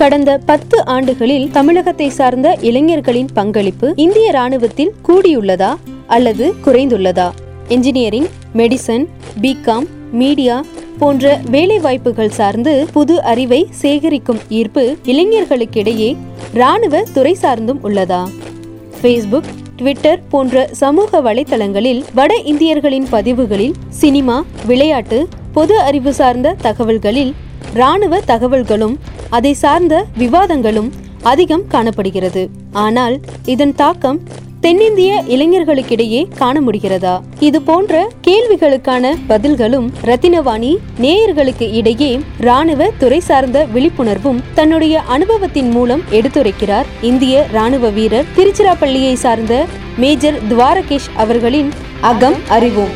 கடந்த பத்து ஆண்டுகளில் தமிழகத்தை சார்ந்த இளைஞர்களின் பங்களிப்பு இந்திய ராணுவத்தில் கூடியுள்ளதா அல்லது குறைந்துள்ளதா? இன்ஜினியரிங் மெடிசன் பிகாம் மீடியா போன்ற வேலைவாய்ப்புகள் சார்ந்து புது அறிவை சேகரிக்கும் ஈர்ப்பு இளைஞர்களுக்கிடையே ராணுவ துறை சார்ந்தும் உள்ளதா? ஃபேஸ்புக் ட்விட்டர் போன்ற சமூக வலைதளங்களில் வட இந்தியர்களின் பதிவுகளில் சினிமா விளையாட்டு பொது அறிவு சார்ந்த தகவல்களில் ராணுவ தகவல்களும் அதை சார்ந்த விவாதங்களும் அதிகம் காணப்படுகிறது. ஆனால் இதன் தாக்கம் தென்னிந்திய இளைஞர்களுக்கிடையே காண முடிகிறதா? இது போன்ற கேள்விகளுக்கான பதில்களும் ரத்தினவாணி நேயர்களுக்கு இடையே ராணுவ துறை சார்ந்த விழிப்புணர்வும் தன்னுடைய அனுபவத்தின் மூலம் எடுத்துரைக்கிறார். இந்திய ராணுவ வீரர் திருச்சிராப்பள்ளியை சார்ந்த மேஜர் துவாரகேஷ் அவர்களின் அகம் அறிவோம்.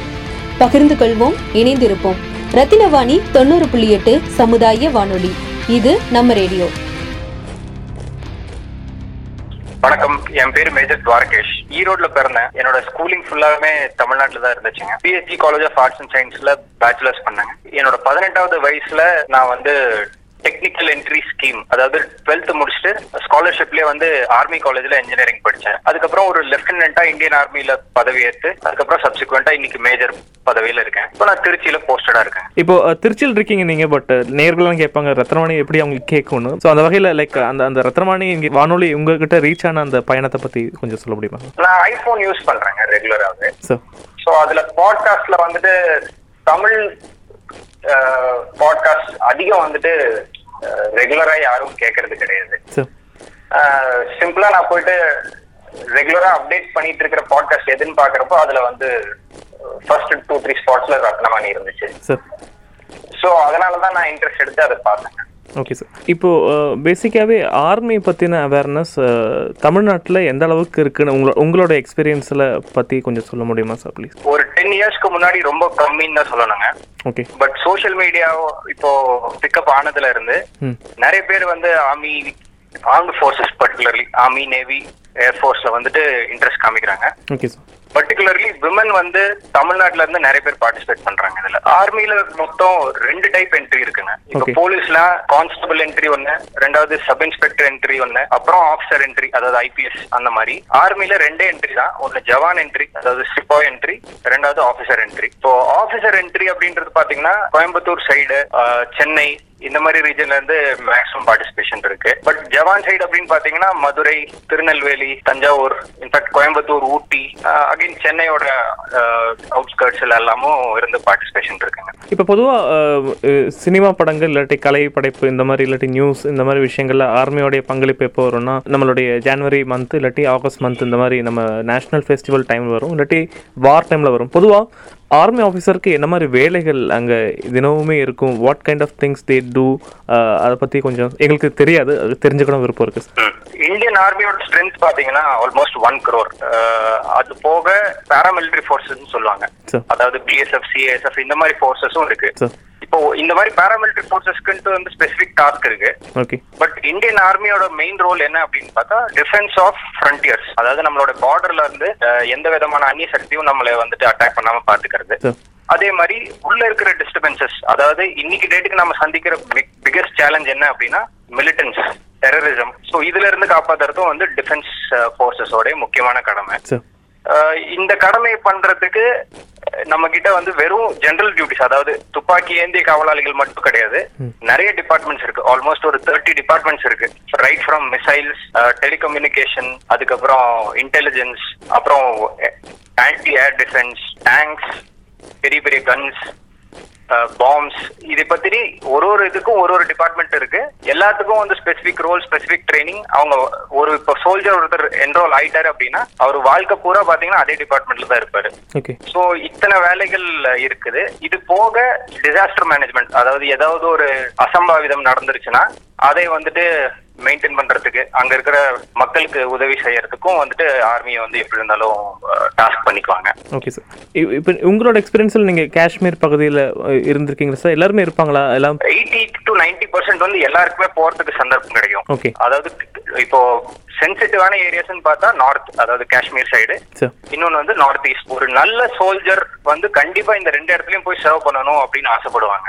பகிர்ந்து கொள்வோம் இணைந்திருப்போம். ரத்தினவாணி தொண்ணூறு புள்ளி எட்டு சமுதாய வானொலி. இது நம்ம ரேடியோ. வணக்கம். என் பேரு மேஜர் துவாரகேஷ். ஈரோட்ல பிறந்தேன் என்னோட ஸ்கூலிங் ஃபுல்லாவே தமிழ்நாட்டுல தான் இருந்துச்சுங்க. BSC college of arts and சயின்ஸ்ல பேச்சுலர்ஸ் பண்ணேங்க. என்னோட பதினெட்டாவது வயசுல நான் வந்து டெக்னிக்கல் என்ட்ரி ஸ்கீம் அதாவது டுவெல்த் முடிச்சுட்டு ஸ்காலர்ஷிப்லயே வந்து ஆர்மி காலேஜ்ல இன்ஜினியரிங் படிச்சேன். அதுக்கப்புறம் ஒரு லெப்டினண்டா இந்தியன் ஆர்மில பதவி ஏற்று அதுக்கப்புறம் சப்சிக்வெண்டா இன்னைக்கு மேஜர் பதவியில இருக்கேன். இப்போ நான் திருச்சியில போஸ்டடா இருக்கேன். இப்போ திருச்சியில் இருக்கீங்க நீங்க பட் நேர்கள்லாம் கேட்பாங்க ரத்னவாணி எப்படி அவங்களுக்கு கேட்கணும் ஸோ அந்த வகையில் லைக் அந்த அந்த ரத்னவாணி இங்கே வானொலி உங்ககிட்ட ரீச் ஆன அந்த பயணத்தை பத்தி கொஞ்சம் சொல்ல முடியுமா? நான் ஐபோன் யூஸ் பண்றேங்க ரெகுலராகவே ஸோ அதுல பாட்காஸ்ட்ல வந்துட்டு தமிழ் பாட்காஸ்ட் அதிகம் வந்துட்டு ரெகுலரா யாரும் கேட்கறது கிடையாது. சிம்பிளா நான் போயிட்டு ரெகுலரா அப்டேட் பண்ணிட்டு இருக்கிற பாட்காஸ்ட் எதுன்னு பாக்குறப்போ அதுல வந்து ஃபர்ஸ்ட் டூ த்ரீ ஸ்பாட்ஸ்ல ரத்னவாணி இருந்துச்சு. ஸோ அதனால தான் நான் இன்ட்ரெஸ்ட் எடுத்து அதை பார்த்தேன். ஓகே சார் இப்போ பேசிக்காகவே ஆர்மி பற்றின அவேர்னஸ் தமிழ்நாட்டில் எந்த அளவுக்கு இருக்குன்னு உங்களோட உங்களோட எக்ஸ்பீரியன்ஸில் பற்றி கொஞ்சம் சொல்ல முடியுமா சார் ப்ளீஸ் ஒரு டென் இயர்ஸ்க்கு முன்னாடி ரொம்ப கம்மின்னு தான் சொல்லணுங்க. ஓகே பட் சோஷியல் மீடியா இப்போ பிக்கப் ஆனதுல இருந்து நிறைய பேர் வந்து army armed forces particularly army navy ஏர்ஃபோர்ஸ்ல வந்துட்டு இன்ட்ரெஸ்ட் காமிக்கிறாங்க. ஓகே சார் பர்டிகுலர்லி விமன் வந்து தமிழ்நாட்டுல இருந்து நிறைய பேர் பார்ட்டிசிபேட் பண்றாங்க. இதுல ஆர்மில மொத்தம் ரெண்டு டைப் என்ட்ரி இருக்குங்க. இப்போ. போலீஸ்ல கான்ஸ்டபிள் என்ட்ரி ஒண்ணு ரெண்டாவது சப் இன்ஸ்பெக்டர் என்ட்ரி ஒண்ணு அப்புறம் ஆஃபீஸர் என்ட்ரி அதாவது ஐபிஎஸ் அந்த மாதிரி. ஆர்மில ரெண்டே என்ட்ரி தான். ஒன்னு ஜவான் என்ட்ரி அதாவது சிப்பாய் என்ட்ரி ரெண்டாவது ஆஃபீஸர் என்ட்ரி இப்போ ஆஃபீஸர் என்ட்ரி அப்படின்றது பாத்தீங்கன்னா கோயம்புத்தூர் சைடு சென்னை இந்த மாதிரி ரீஜன்ல இருந்து மேக்ஸிமம் பார்ட்டிசிபேஷன் இருக்கு. பட் ஜவான் சைடு அப்படின்னு பாத்தீங்கன்னா Madurai Tirunelveli Thanjavur in fact Coimbatore Ooty again சென்னையோட அவுட்ஸ்கர்ட்ஸ்ல எல்லாமும் இருந்து பார்ட்டிசிபேஷன் இருக்குங்க. இப்போ பொதுவாக சினிமா படங்கள் இல்லாட்டி கலை படைப்பு இந்த மாதிரி இல்லாட்டி நியூஸ் இந்த மாதிரி விஷயங்கள்ல ஆர்மியோடைய பங்களிப்பு எப்போ வரும்னா நம்மளுடைய ஜனவரி மந்த் இல்லாட்டி ஆகஸ்ட் மந்த் இந்த மாதிரி நம்ம நேஷனல் ஃபெஸ்டிவல் டைம் வரும். இல்லாட்டி வார் டைமில் வரும். பொதுவாக ஆர்மி ஆஃபீஸருக்கு என்ன மாதிரி வேலைகள் அங்கே தினமுமே இருக்கும்? What kind of things they do அதை பற்றி கொஞ்சம் எங்களுக்கு தெரியாது. அது தெரிஞ்சுக்கணும் விருப்பம் இருக்குது சார் இந்தியன் ஆர்மியோட ஸ்ட்ரென்த் பாத்தீங்கன்னா ஆல்மோஸ்ட் ஒன் crore. அஹ், அது போக பாராமிலிட்டரி ஃபோர்ஸஸ் சொல்லுவாங்க. அதாவது பிஎஸ்எஃப் சிஎஸ்எஃப் இந்த மாதிரி ஃபோர்ஸஸும் இருக்கு. இப்போ இந்த மாதிரி பாராமிலிட்டரி ஃபோர்ஸஸ்க்கு வந்து ஸ்பெசிபிக் டாஸ்க் இருக்கு. ஓகே பட் இந்தியன் ஆர்மியோட மெயின் ரோல் என்ன அப்படின்னு பார்த்தா டிஃபென்ஸ் ஆஃப் ஃப்ரண்டியர்ஸ் அதாவது நம்மளோட பார்டர்ல இருந்து எந்த விதமான அந்நிய சக்தியும் நம்மளை வந்துட்டு அட்டாக் பண்ணாம பாத்துக்கிறது. அதே மாதிரி உள்ள இருக்கிற டிஸ்டர்பன்சஸ் அதாவது இன்னைக்கு டேட்டுக்கு நம்ம சந்திக்கிற பிகெஸ்ட் சேலஞ்ச் என்ன அப்படின்னா மிலிட்டன்ஸ் டெரரிசம் ஸோ இதுல இருந்து காப்பாத்துறதும் வந்து டிஃபென்ஸ் ஃபோர்ஸஸோட முக்கியமான கடமை. இந்த கடமையை பண்றதுக்கு நம்ம கிட்ட வந்து வெறும் ஜெனரல் டியூட்டிஸ் அதாவது துப்பாக்கி ஏந்திய காவலாளிகள் மட்டும் கிடையாது. நிறைய டிபார்ட்மெண்ட்ஸ் இருக்கு. ஆல்மோஸ்ட் ஒரு தேர்ட்டி டிபார்ட்மெண்ட்ஸ் இருக்கு. ரைட் ஃப்ரம் மிசைல்ஸ் டெலிகம்யூனிகேஷன் அதுக்கப்புறம் இன்டெலிஜென்ஸ் அப்புறம் ஆன்டி ஏர் டிஃபென்ஸ் டேங்க்ஸ் பெரிய பெரிய கன்ஸ் பாம்ஸ் இதை பத்தி ஒரு ஒரு இதுக்கும் ஒரு ஒரு டிபார்ட்மெண்ட் இருக்கு. எல்லாத்துக்கும் வந்து ஸ்பெசிபிக் ரோல் ஸ்பெசிபிக் ட்ரைனிங் அவங்க ஒரு இப்போ சோல்ஜர் ஒருத்தர் என்ரோல் ஆயிட்டாரு அப்படின்னா அவர் வாழ்க்கை பூரா பாத்தீங்கன்னா அதே டிபார்ட்மெண்ட்ல தான் இருப்பாரு. சோ இத்தனை வேலைகள் இருக்குது. இது போக டிசாஸ்டர் மேனேஜ்மெண்ட் அதாவது ஏதாவது ஒரு அசம்பாவிதம் நடந்துருச்சுன்னா அதை வந்துட்டு மெயின்டைன் பண்றதுக்கு அங்க இருக்கிற மக்களுக்கு உதவி செய்யறதுக்கும் வந்துட்டு ஆர்மியை வந்து எப்படி இருந்தாலும் டாஸ்க் பண்ணிக்குவாங்க. ஓகே சார் இப்போ உங்களோட எக்ஸ்பீரியன்ஸில் நீங்கள் காஷ்மீர் பகுதியில் இருந்திருக்கீங்களா சார் எல்லாருமே இருப்பாங்களா? எல்லாம் எயிட்டி டு நைன்டி பர்சன்ட் வந்து எல்லாருக்குமே போறதுக்கு சந்தர்ப்பம் கிடைக்கும். ஓகே அதாவது இப்போ சென்சிட்டிவான ஏரியாஸ்னு பார்த்தா நார்த் அதாவது காஷ்மீர் சைடு இன்னொன்னு வந்து நார்த் ஈஸ்ட் ஒரு நல்ல சோல்ஜர் வந்து கண்டிப்பா இந்த ரெண்டு இடத்துலயும் போய் சர்வ் பண்ணணும் அப்படின்னு ஆசைப்படுவாங்க.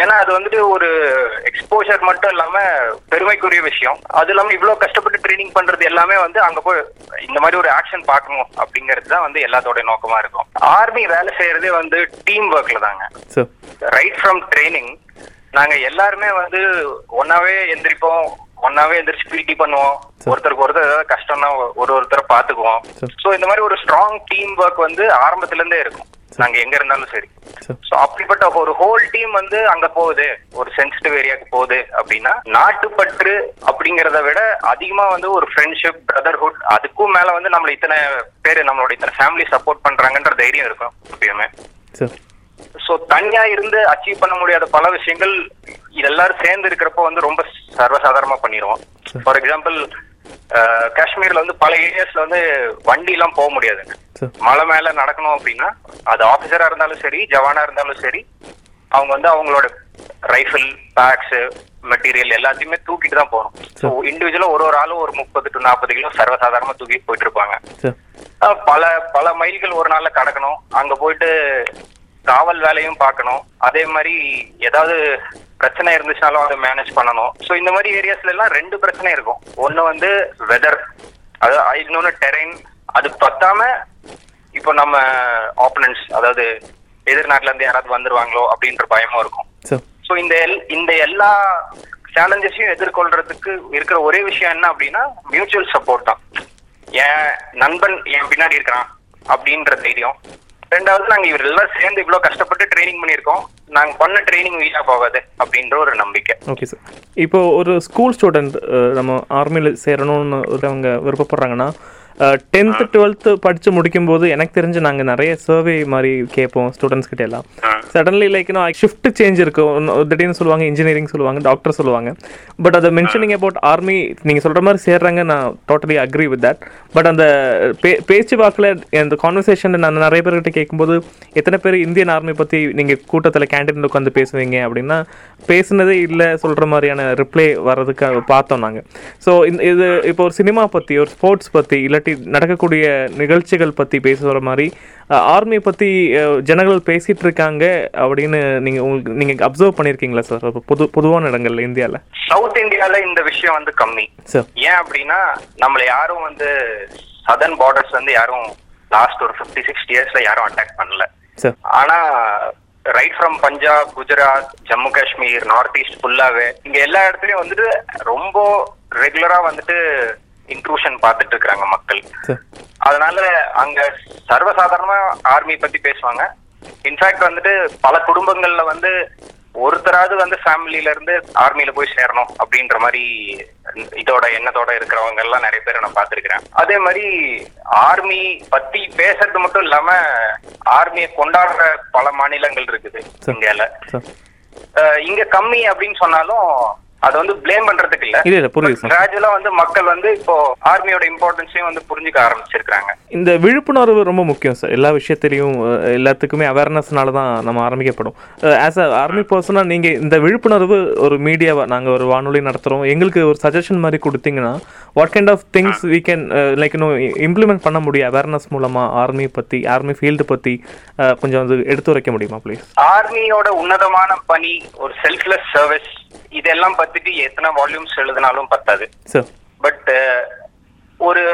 ஏன்னா அது வந்துட்டு ஒரு எக்ஸ்போஜர் மட்டும் இல்லாம பெருமைக்குரிய விஷயம். அது இல்லாம இவ்வளவு கஷ்டப்பட்டு ட்ரைனிங் பண்றது எல்லாமே வந்து அங்க போய் இந்த மாதிரி ஒரு ஆக்ஷன் பார்க்கணும் அப்படிங்கிறது தான் வந்து எல்லாத்தோட நோக்கமா இருக்கும். ஆர்மி வேலை செய்யறதே வந்து டீம் ஒர்க்ல தாங்க. ரைட் ஃப்ரம் ட்ரைனிங் நாங்க எல்லாருமே வந்து ஒன்னாவே எந்திரிப்போம். ஒன்னாவே எந்திரிச்சு பிடி பண்ணுவோம். ஒருத்தருக்கு ஒருத்தர் ஏதாவது கஷ்டம்னா ஒரு ஒருத்தரை பாத்துக்குவோம். சோ இந்த மாதிரி ஒரு ஸ்ட்ராங் டீம் ஒர்க் வந்து ஆரம்பத்துல இருந்தே இருக்கும் நாங்க எங்க இருந்தாலும் சரி. சோ அப்படிப்பட்ட ஒரு ஹோல் டீம் வந்து அங்க போகுது. ஒரு சென்சிட்டிவ் ஏரியாக்கு போகுது அப்படின்னா நாட்டுப்பற்று அப்படிங்கறத விட அதிகமா வந்து ஒரு ஃப்ரெண்ட்ஷிப் பிரதர்ஹுட் அதுக்கும் மேல வந்து நம்மள இத்தனை பேரு நம்மளோட இத்தனை ஃபேமிலி சப்போர்ட் பண்றாங்கன்ற தைரியம் இருக்கும் எப்பயுமே. சோ தனியா இருந்து அச்சீவ் பண்ண முடியாத பல விஷயங்கள் இது எல்லாரும் சேர்ந்து இருக்கிறப்போ வந்து ரொம்ப சர்வசாதாரணமா பண்ணிடுவோம் ஃபார் எக்ஸாம்பிள் காஷ்மீர்ல வந்து பல ஏரியாஸ்ல வந்து வண்டி எல்லாம் போக முடியாதுங்க மலை மேல நடக்கணும் அப்படின்னா அது ஆபீசரா இருந்தாலும் சரி ஜவானா இருந்தாலும் சரி அவங்க வந்து அவங்களோட ரைஃபிள் பேக்ஸ் மெட்டீரியல் எல்லாத்தையுமே தூக்கிட்டு தான் போகணும். ஸோ இண்டிவிஜுவலா ஒரு ஒரு ஆளும் ஒரு முப்பது டு நாற்பது கிலோ சர்வசாதாரணமா தூக்கிட்டு போயிட்டு இருப்பாங்க. பல பல மைல்கள் ஒரு நாள்ல கடக்கணும். அங்க போயிட்டு காவல் வேலையும் பார்க்கணும். அதே மாதிரி ஏதாவது பிரச்சனை இருந்துச்சுனாலும் அதை மேனேஜ் பண்ணணும். ஸோ இந்த மாதிரி ஏரியாஸ்ல எல்லாம் ரெண்டு பிரச்சனை இருக்கும். ஒன்னு வந்து வெதர் அது இன்னொன்னு டெரெயின் அது பத்தாம இப்போ நம்ம ஆப்பனன்ஸ் அதாவது எதிர்நாட்டுல இருந்து யாராவது வந்துருவாங்களோ அப்படின்ற பயமும் இருக்கும். ஸோ இந்த எல் இந்த எல்லா சேலஞ்சஸையும் எதிர்கொள்றதுக்கு இருக்கிற ஒரே விஷயம் என்ன அப்படின்னா மியூச்சுவல் சப்போர்ட் தான். என் நண்பன் என் பின்னாடி இருக்கிறான் அப்படின்ற தைரியம். ரெண்டாவது நாங்க இவர் எல்லாம் சேர்ந்து இவ்வளவு கஷ்டப்பட்டு ட்ரைனிங் பண்ணிருக்கோம் நாங்க பண்ண ட்ரைனிங் வீணா போகாது அப்படின்ற ஒரு நம்பிக்கை. ஓகே சார் இப்போ ஒரு ஸ்கூல் ஸ்டூடெண்ட் நம்ம ஆர்மியில் சேரணும்னு ஒருத்தவங்க விருப்பப்படுறாங்கன்னா டென்த்து டுவெல்த்து படித்து முடிக்கும்போது எனக்கு தெரிஞ்சு நாங்கள் நிறைய சர்வே மாதிரி கேட்போம் ஸ்டூடெண்ட்ஸ் கிட்ட எல்லாம். சடன்லி லைக் இன்னும் ஷிஃப்ட் சேஞ்ச் இருக்கு. ஒன்னு- திடீர்னு சொல்லுவாங்க இன்ஜினியரிங் சொல்லுவாங்க டாக்டர் சொல்லுவாங்க. பட் அதை மென்ஷனிங் அபவுட் ஆர்மி நீங்கள் சொல்கிற மாதிரி சேர்றாங்க நான் totally agree with that but அந்த பே பேச்சு வாக்கில் அந்த கான்வர்சேஷன் நான் நிறைய பேர்கிட்ட கேட்கும்போது எத்தனை பேர் இந்தியன் ஆர்மி பற்றி நீங்கள் கூட்டத்தில் கேண்டீனில் உட்காந்து பேசுவீங்க அப்படின்னா பேசுனதே இல்லை சொல்கிற மாதிரியான ரிப்ளை வர்றதுக்கு பார்த்தோம் நாங்கள் ஸோ இந்த இது இப்போ ஒரு சினிமா பற்றி ஒரு ஸ்போர்ட்ஸ் பற்றி இல்லாட்டி நடக்கக்கூடிய நிகழ்ச்சிகள் பற்றி பேசுகிற மாதிரி ஆர்மி பற்றி ஜனங்கள் பேசிகிட்டு இருக்காங்க அப்படின்னு நீங்கள் உங்களுக்கு நீங்கள் அப்சர்வ் பண்ணியிருக்கீங்களா சார் பொது பொதுவான இடங்கள்ல இந்தியாவில் சவுத் இந்தியால இந்த விஷயம் வந்து கம்மி. சார் ஏன் அப்படின்னா நம்மள யாரும் வந்து சதர்ன் பார்டர்ஸ் வந்து யாரும் லாஸ்ட் ஒரு ஃபிஃப்டி சிக்ஸ்டி இயர்ஸ்ல யாரும் அட்டாக் பண்ணல. சார் ஆனா right from Punjab Gujarat Jammu Kashmir north east ஃபுல்லாவே இங்க எல்லா இடத்துலயும் வந்துட்டு ரொம்ப ரெகுலரா வந்துட்டு இன்க்ளூஷன் பார்த்துட்டு இருக்காங்க மக்கள் அதனால அங்க சர்வசாதாரணமா ஆர்மி பத்தி பேசுவாங்க. இன்ஃபேக்ட் வந்துட்டு பல குடும்பங்கள்ல வந்து ஒருத்தராவது வந்து ஃபேமிலில இருந்து ஆர்மியில போய் சேரணும் அப்படின்ற மாதிரி இதோட எண்ணத்தோட இருக்கிறவங்க எல்லாம் நிறைய பேரை நான் பார்த்திருக்கிறேன். அதே மாதிரி ஆர்மி பத்தி பேசுறது மட்டும் இல்லாம ஆர்மியை கொண்டாடுற பல மாநிலங்கள் இருக்குது இந்தியால. இங்க கம்மி அப்படின்னு சொன்னாலும் அது வந்து ப்ளேம் பண்றதுக்கு இல்ல. இல்லை புரியுது சார். கிராஜுவலா வந்து மக்கள் வந்து இப்போ ஆர்மியோட இம்பார்ட்டன்ஸையும் வந்து புரிஞ்சுக்க ஆரம்பிச்சிருக்காங்க இந்த விழிப்புணர்வு ரொம்ப முக்கியம் சார். எல்லா விஷயத்திலையும் எல்லாத்துக்குமே அவேர்னஸ்னால தான் நம்ம ஆரம்பிக்கப்படும். ஆஸ் அ ஆர்மி பர்சனாக நீங்கள் இந்த விழிப்புணர்வு ஒரு மீடியாவை நாங்கள் ஒரு வானொலி நடத்துகிறோம் எங்களுக்கு ஒரு சஜஷன் மாதிரி கொடுத்தீங்கன்னா what kind of things we can like இன்னும் இம்ப்ளிமெண்ட் பண்ண முடியும்? அவேர்னஸ் மூலமாக ஆர்மி பற்றி ஆர்மி ஃபீல்டு பற்றி கொஞ்சம் வந்து எடுத்து வைக்க முடியுமா ப்ளீஸ் ஆர்மியோட உன்னதமான பணி ஒரு செல்ஃப்லெஸ் சர்வீஸ் இதெல்லாம் பத்திட்டு எத்தனை வால்யூம்ஸ் எழுதினாலும் பத்தாது. பட் ஒரு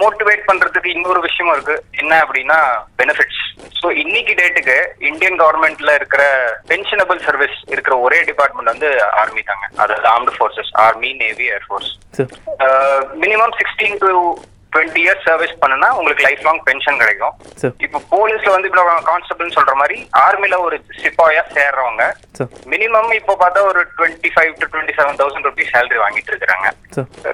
மோட்டிவேட் பண்றதுக்கு இன்னொரு விஷயமும் இருக்கு. என்ன அப்படின்னா பெனிஃபிட்ஸ் ஸோ இன்னைக்கு டேட்டுக்கு இந்தியன் கவர்மெண்ட்ல இருக்கிற பென்ஷனபிள் சர்வீஸ் இருக்கிற ஒரே டிபார்ட்மெண்ட் வந்து ஆர்மி தாங்க. அதாவது armed forces army navy air force minimum sixteen to twenty years service பண்ணுனா உங்களுக்கு லைஃப் லாங் பென்ஷன் கிடைக்கும் இப்போ போலீஸ்ல வந்து இப்போ கான்ஸ்டபிள் சொல்ற மாதிரி ஆர்மில ஒரு சிப்பாயா சேர்றவங்க சார் மினிமம் இப்போ பார்த்தா ஒரு twenty five to twenty seven thousand rupees salary வாங்கிட்டு இருக்காங்க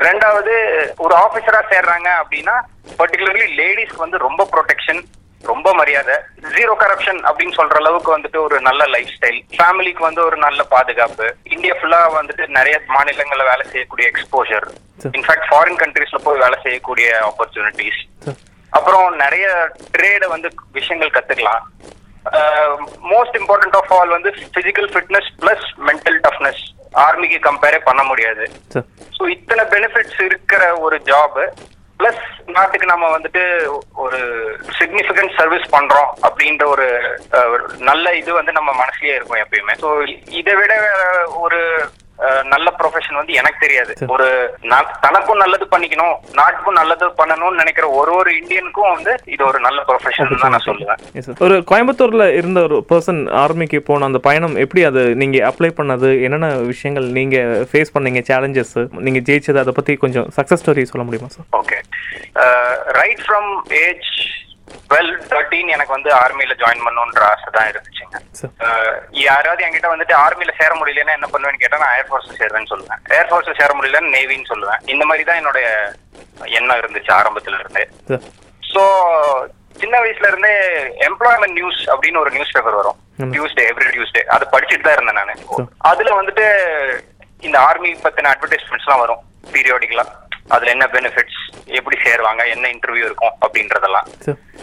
ரெண்டாவது ஒரு ஆபீசரா சேர்றாங்க அப்படின்னா பர்டிகுலர்லி லேடிஸ்க்கு வந்து ரொம்ப ப்ரொடெக்ஷன் ரொம்ப மரியாதை. ஜீரோ கரப்ஷன் அப்படின்னு சொல்ற அளவுக்கு வந்துட்டு ஒரு நல்ல லைஃப் ஸ்டைல் ஃபேமிலிக்கு வந்து ஒரு நல்ல பாதுகாப்பு. இந்தியா ஃபுல்லா வந்துட்டு நிறைய மாநிலங்கள்ல வேலை செய்யக்கூடிய எக்ஸ்போஷர். இன்ஃபேக்ட் ஃபாரின் கண்ட்ரீஸ்ல போய் வேலை செய்யக்கூடிய ஆப்பர்ச்சுனிட்டிஸ் அப்புறம் நிறைய ட்ரேட வந்து விஷயங்கள் கத்துக்கலாம். மோஸ்ட் இம்பார்ட்டன்ட் ஆஃப் ஆல் வந்து physical fitness plus mental toughness ஆர்மிக்கு கம்பேரே பண்ண முடியாது. ஸோ இத்தனை பெனிஃபிட்ஸ் இருக்கிற ஒரு ஜாப் பிளஸ் நாட்டுக்கு நம்ம வந்துட்டு ஒரு சிக்னிஃபிகண்ட் சர்வீஸ் பண்றோம் அப்படின்ற ஒரு நல்ல இது வந்து நம்ம மனசுலயே இருக்கும் எப்பயுமே. ஸோ இதை விட வேற ஒரு நல்ல ப்ரொஃபஷன் வந்து எனக்கு தெரியாது. ஒரு தனக்கும் நல்லது பண்ணிக்கணும் நாட்டுக்கும் நல்லது பண்ணணும்னு நினைக்கிற ஒரு ஒரு இந்தியனுக்கும் வந்து இது ஒரு நல்ல ப்ரொஃபஷன் தான் நான் சொல்லுவேன். ஒரு கோயம்புத்தூர்ல இருந்த ஒரு பர்சன் ஆர்மிக்கு போன அந்த பயணம் எப்படி அது நீங்க அப்ளை பண்ணது? என்னென்ன விஷயங்கள் நீங்க ஃபேஸ் பண்ணீங்க? சேலஞ்சஸ் நீங்க ஜெயிச்சது அதை பத்தி கொஞ்சம் சக்சஸ் ஸ்டோரி சொல்ல முடியுமா sir okay right from age twelve thirteen எனக்கு வந்து ஆர்மியில ஜாயின் பண்ணணுன்ற ஆசை தான் இருந்துச்சுங்க. யாராவது என்கிட்ட வந்துட்டு ஆர்மியில சேர முடியலன்னா என்ன பண்ணுவேன்னு கேட்டா நான் ஏர்ஃபோர்ஸ் சேருவேன்னு சொல்லுவேன். ஏர்ஃபோர்ஸ் சேர முடியலன்னு நேவின்னு சொல்லுவேன். இந்த மாதிரி தான் என்னுடைய எண்ணம் இருந்துச்சு ஆரம்பத்துல இருந்தே. ஸோ சின்ன வயசுல இருந்தே எம்ப்ளாய்மெண்ட் நியூஸ் அப்படின்னு ஒரு நியூஸ் பேப்பர் வரும். டியூஸ்டே எவ்ரி டியூஸ்டே அது படிச்சுட்டு தான் இருந்தேன் நான். அதுல வந்துட்டு இந்த ஆர்மி பத்தின அட்வர்டைஸ்மெண்ட்ஸ் எல்லாம் வரும் பீரியாடிக்கலா அதுல என்ன பெனிஃபிட்ஸ் எப்படி சேருவாங்க என்ன இன்டர்வியூ இருக்கும் அப்படின்றதெல்லாம்.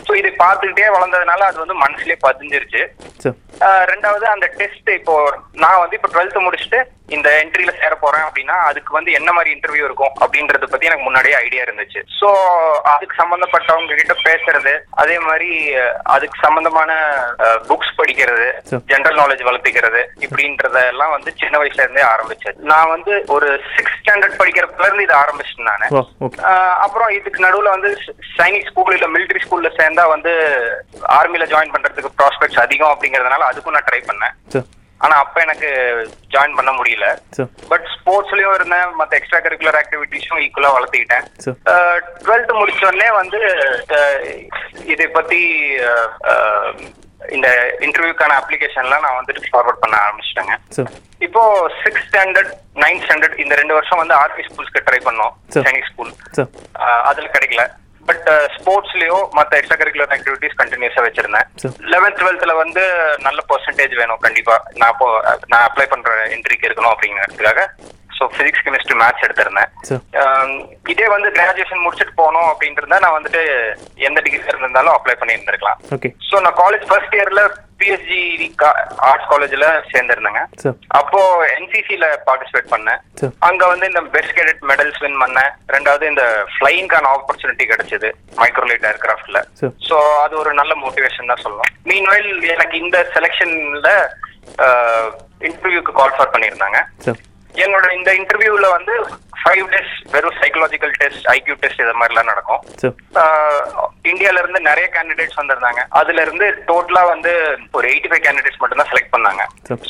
ஸோ இதை பார்த்துக்கிட்டே வளர்ந்ததுனால அது வந்து மனசுலயே பதிஞ்சிருச்சு. ரெண்டாவது அந்த டெஸ்ட் இப்போ நான் வந்து இப்போ டுவெல்த் முடிச்சுட்டு இந்த என்ட்ரியில சேர போறேன் அப்படின்னா அதுக்கு வந்து என்ன மாதிரி இன்டர்வியூ இருக்கும் அப்படின்றத பத்தி எனக்கு முன்னாடியே ஐடியா இருந்துச்சு. ஸோ அதுக்கு சம்பந்தப்பட்டவங்க கிட்ட பேசுறது அதே மாதிரி அதுக்கு சம்பந்தமான புக்ஸ் படிக்கிறது. ஜென்ரல் நாலேஜ் வளர்த்திக்கிறது இப்படின்றதெல்லாம் வந்து சின்ன வயசுல இருந்தே ஆரம்பிச்சது. நான் வந்து ஒரு சிக்ஸ் ஸ்டாண்டர்ட் படிக்கிறதுல இருந்து இது ஆரம்பிச்சிட்டேன் நான். அப்புறம் இதுக்கு நடுவுல வந்து சைனிக் ஸ்கூல் இல்ல மிலிட்டரி ஸ்கூல்ல சேர்ந்தா வந்து ஆர்மில ஜாயின் பண்றதுக்கு ப்ராஸ்பெக்ட்ஸ் அதிகம் அப்படிங்கறதுனால அதுக்கும் நான் ட்ரை பண்ணேன். ஆனா அப்ப எனக்கு ஜாயின் பண்ண முடியல. பட் ஸ்போர்ட்ஸ்லயும் இருந்தேன் மத்த எக்ஸ்ட்ரா கரிக்குலர் ஆக்டிவிட்டிஸும் ஈக்குவலா வளர்த்துக்கிட்டேன். டுவெல்த் முடிச்ச உடனே வந்து இதை பத்தி இந்த இன்டர்வியூக்கான அப்ளிகேஷன்லாம் நான் வந்துட்டு ஃபார்வர்ட் பண்ண ஆரம்பிச்சிட்டேங்க. இப்போ சிக்ஸ் ஸ்டாண்டர்ட் நைன்த் ஸ்டாண்டர்ட் இந்த ரெண்டு வருஷம் வந்து ஆர்மி ஸ்கூல்ஸ்க்கு ட்ரை பண்ணோம். சைனிக் ஸ்கூல் அதுல கிடைக்கல. பட் ஸ்போர்ட்ஸ்லயோ மத்த எக்ஸ்ட்ரா கரிக்குலர் ஆக்டிவிட்டிஸ் கண்டினியூஸா வச்சிருந்தேன். லெவன்த் டுவெல்த்ல வந்து நல்ல பர்சன்டேஜ் வேணும் கண்டிப்பா நான் நான் அப்ளை பண்ற என்ட்ரிக்கு இருக்கணும் அப்படிங்கிறதுக்காக ஸோ பிசிக்ஸ் கெமிஸ்ட்ரி மேத்ஸ் எடுத்திருந்தேன். ஆம், இதே வந்து கிராஜுவேஷன் முடிச்சுட்டு போனோம் அப்படின்ட்டு இருந்தா நான் வந்துட்டு எந்த டிகிரி இருந்திருந்தாலும் அப்ளை பண்ணி இருந்திருக்கலாம் ஸோ நான் காலேஜ் ஃபர்ஸ்ட் இயர்ல பிஎஸ்ஜி ஆர்ட்ஸ் காலேஜ்ல சேர்ந்திருந்தேங்க. சார் அப்போ என்சிசில பார்ட்டிசிபேட் பண்ணேன். அங்க வந்து இந்த பெஸ்ட் கேடட் மெடல்ஸ் வின் பண்ணேன். ரெண்டாவது இந்த ஃபிளைங்கான ஆப்பர்ச்சுனிட்டி கிடைச்சது மைக்ரோலைட் ஏர்கிராஃப்ட்ல ஸோ அது ஒரு நல்ல மோட்டிவேஷன் தான் சொல்லலாம் மீன்வைல் எனக்கு இந்த செலெக்ஷன்ல இன்டர்வியூக்கு கால் ஃபார் பண்ணியிருந்தாங்க. என்னோட இந்த இன்டர்வியூல வந்து ஃபைவ் டேஸ் வெறும் சைக்கலாஜிக்கல் டெஸ்ட் ஐக்யூ டெஸ்ட் இது மாதிரிலாம் நடக்கும். இந்தியால இருந்து நிறைய கேண்டிடேட்ஸ் வந்திருந்தாங்க. அதுல இருந்து டோட்டலா வந்து ஒரு எயிட்டி ஃபைவ் கேண்டிடேட்ஸ் மட்டும் தான் செலக்ட் பண்ணாங்க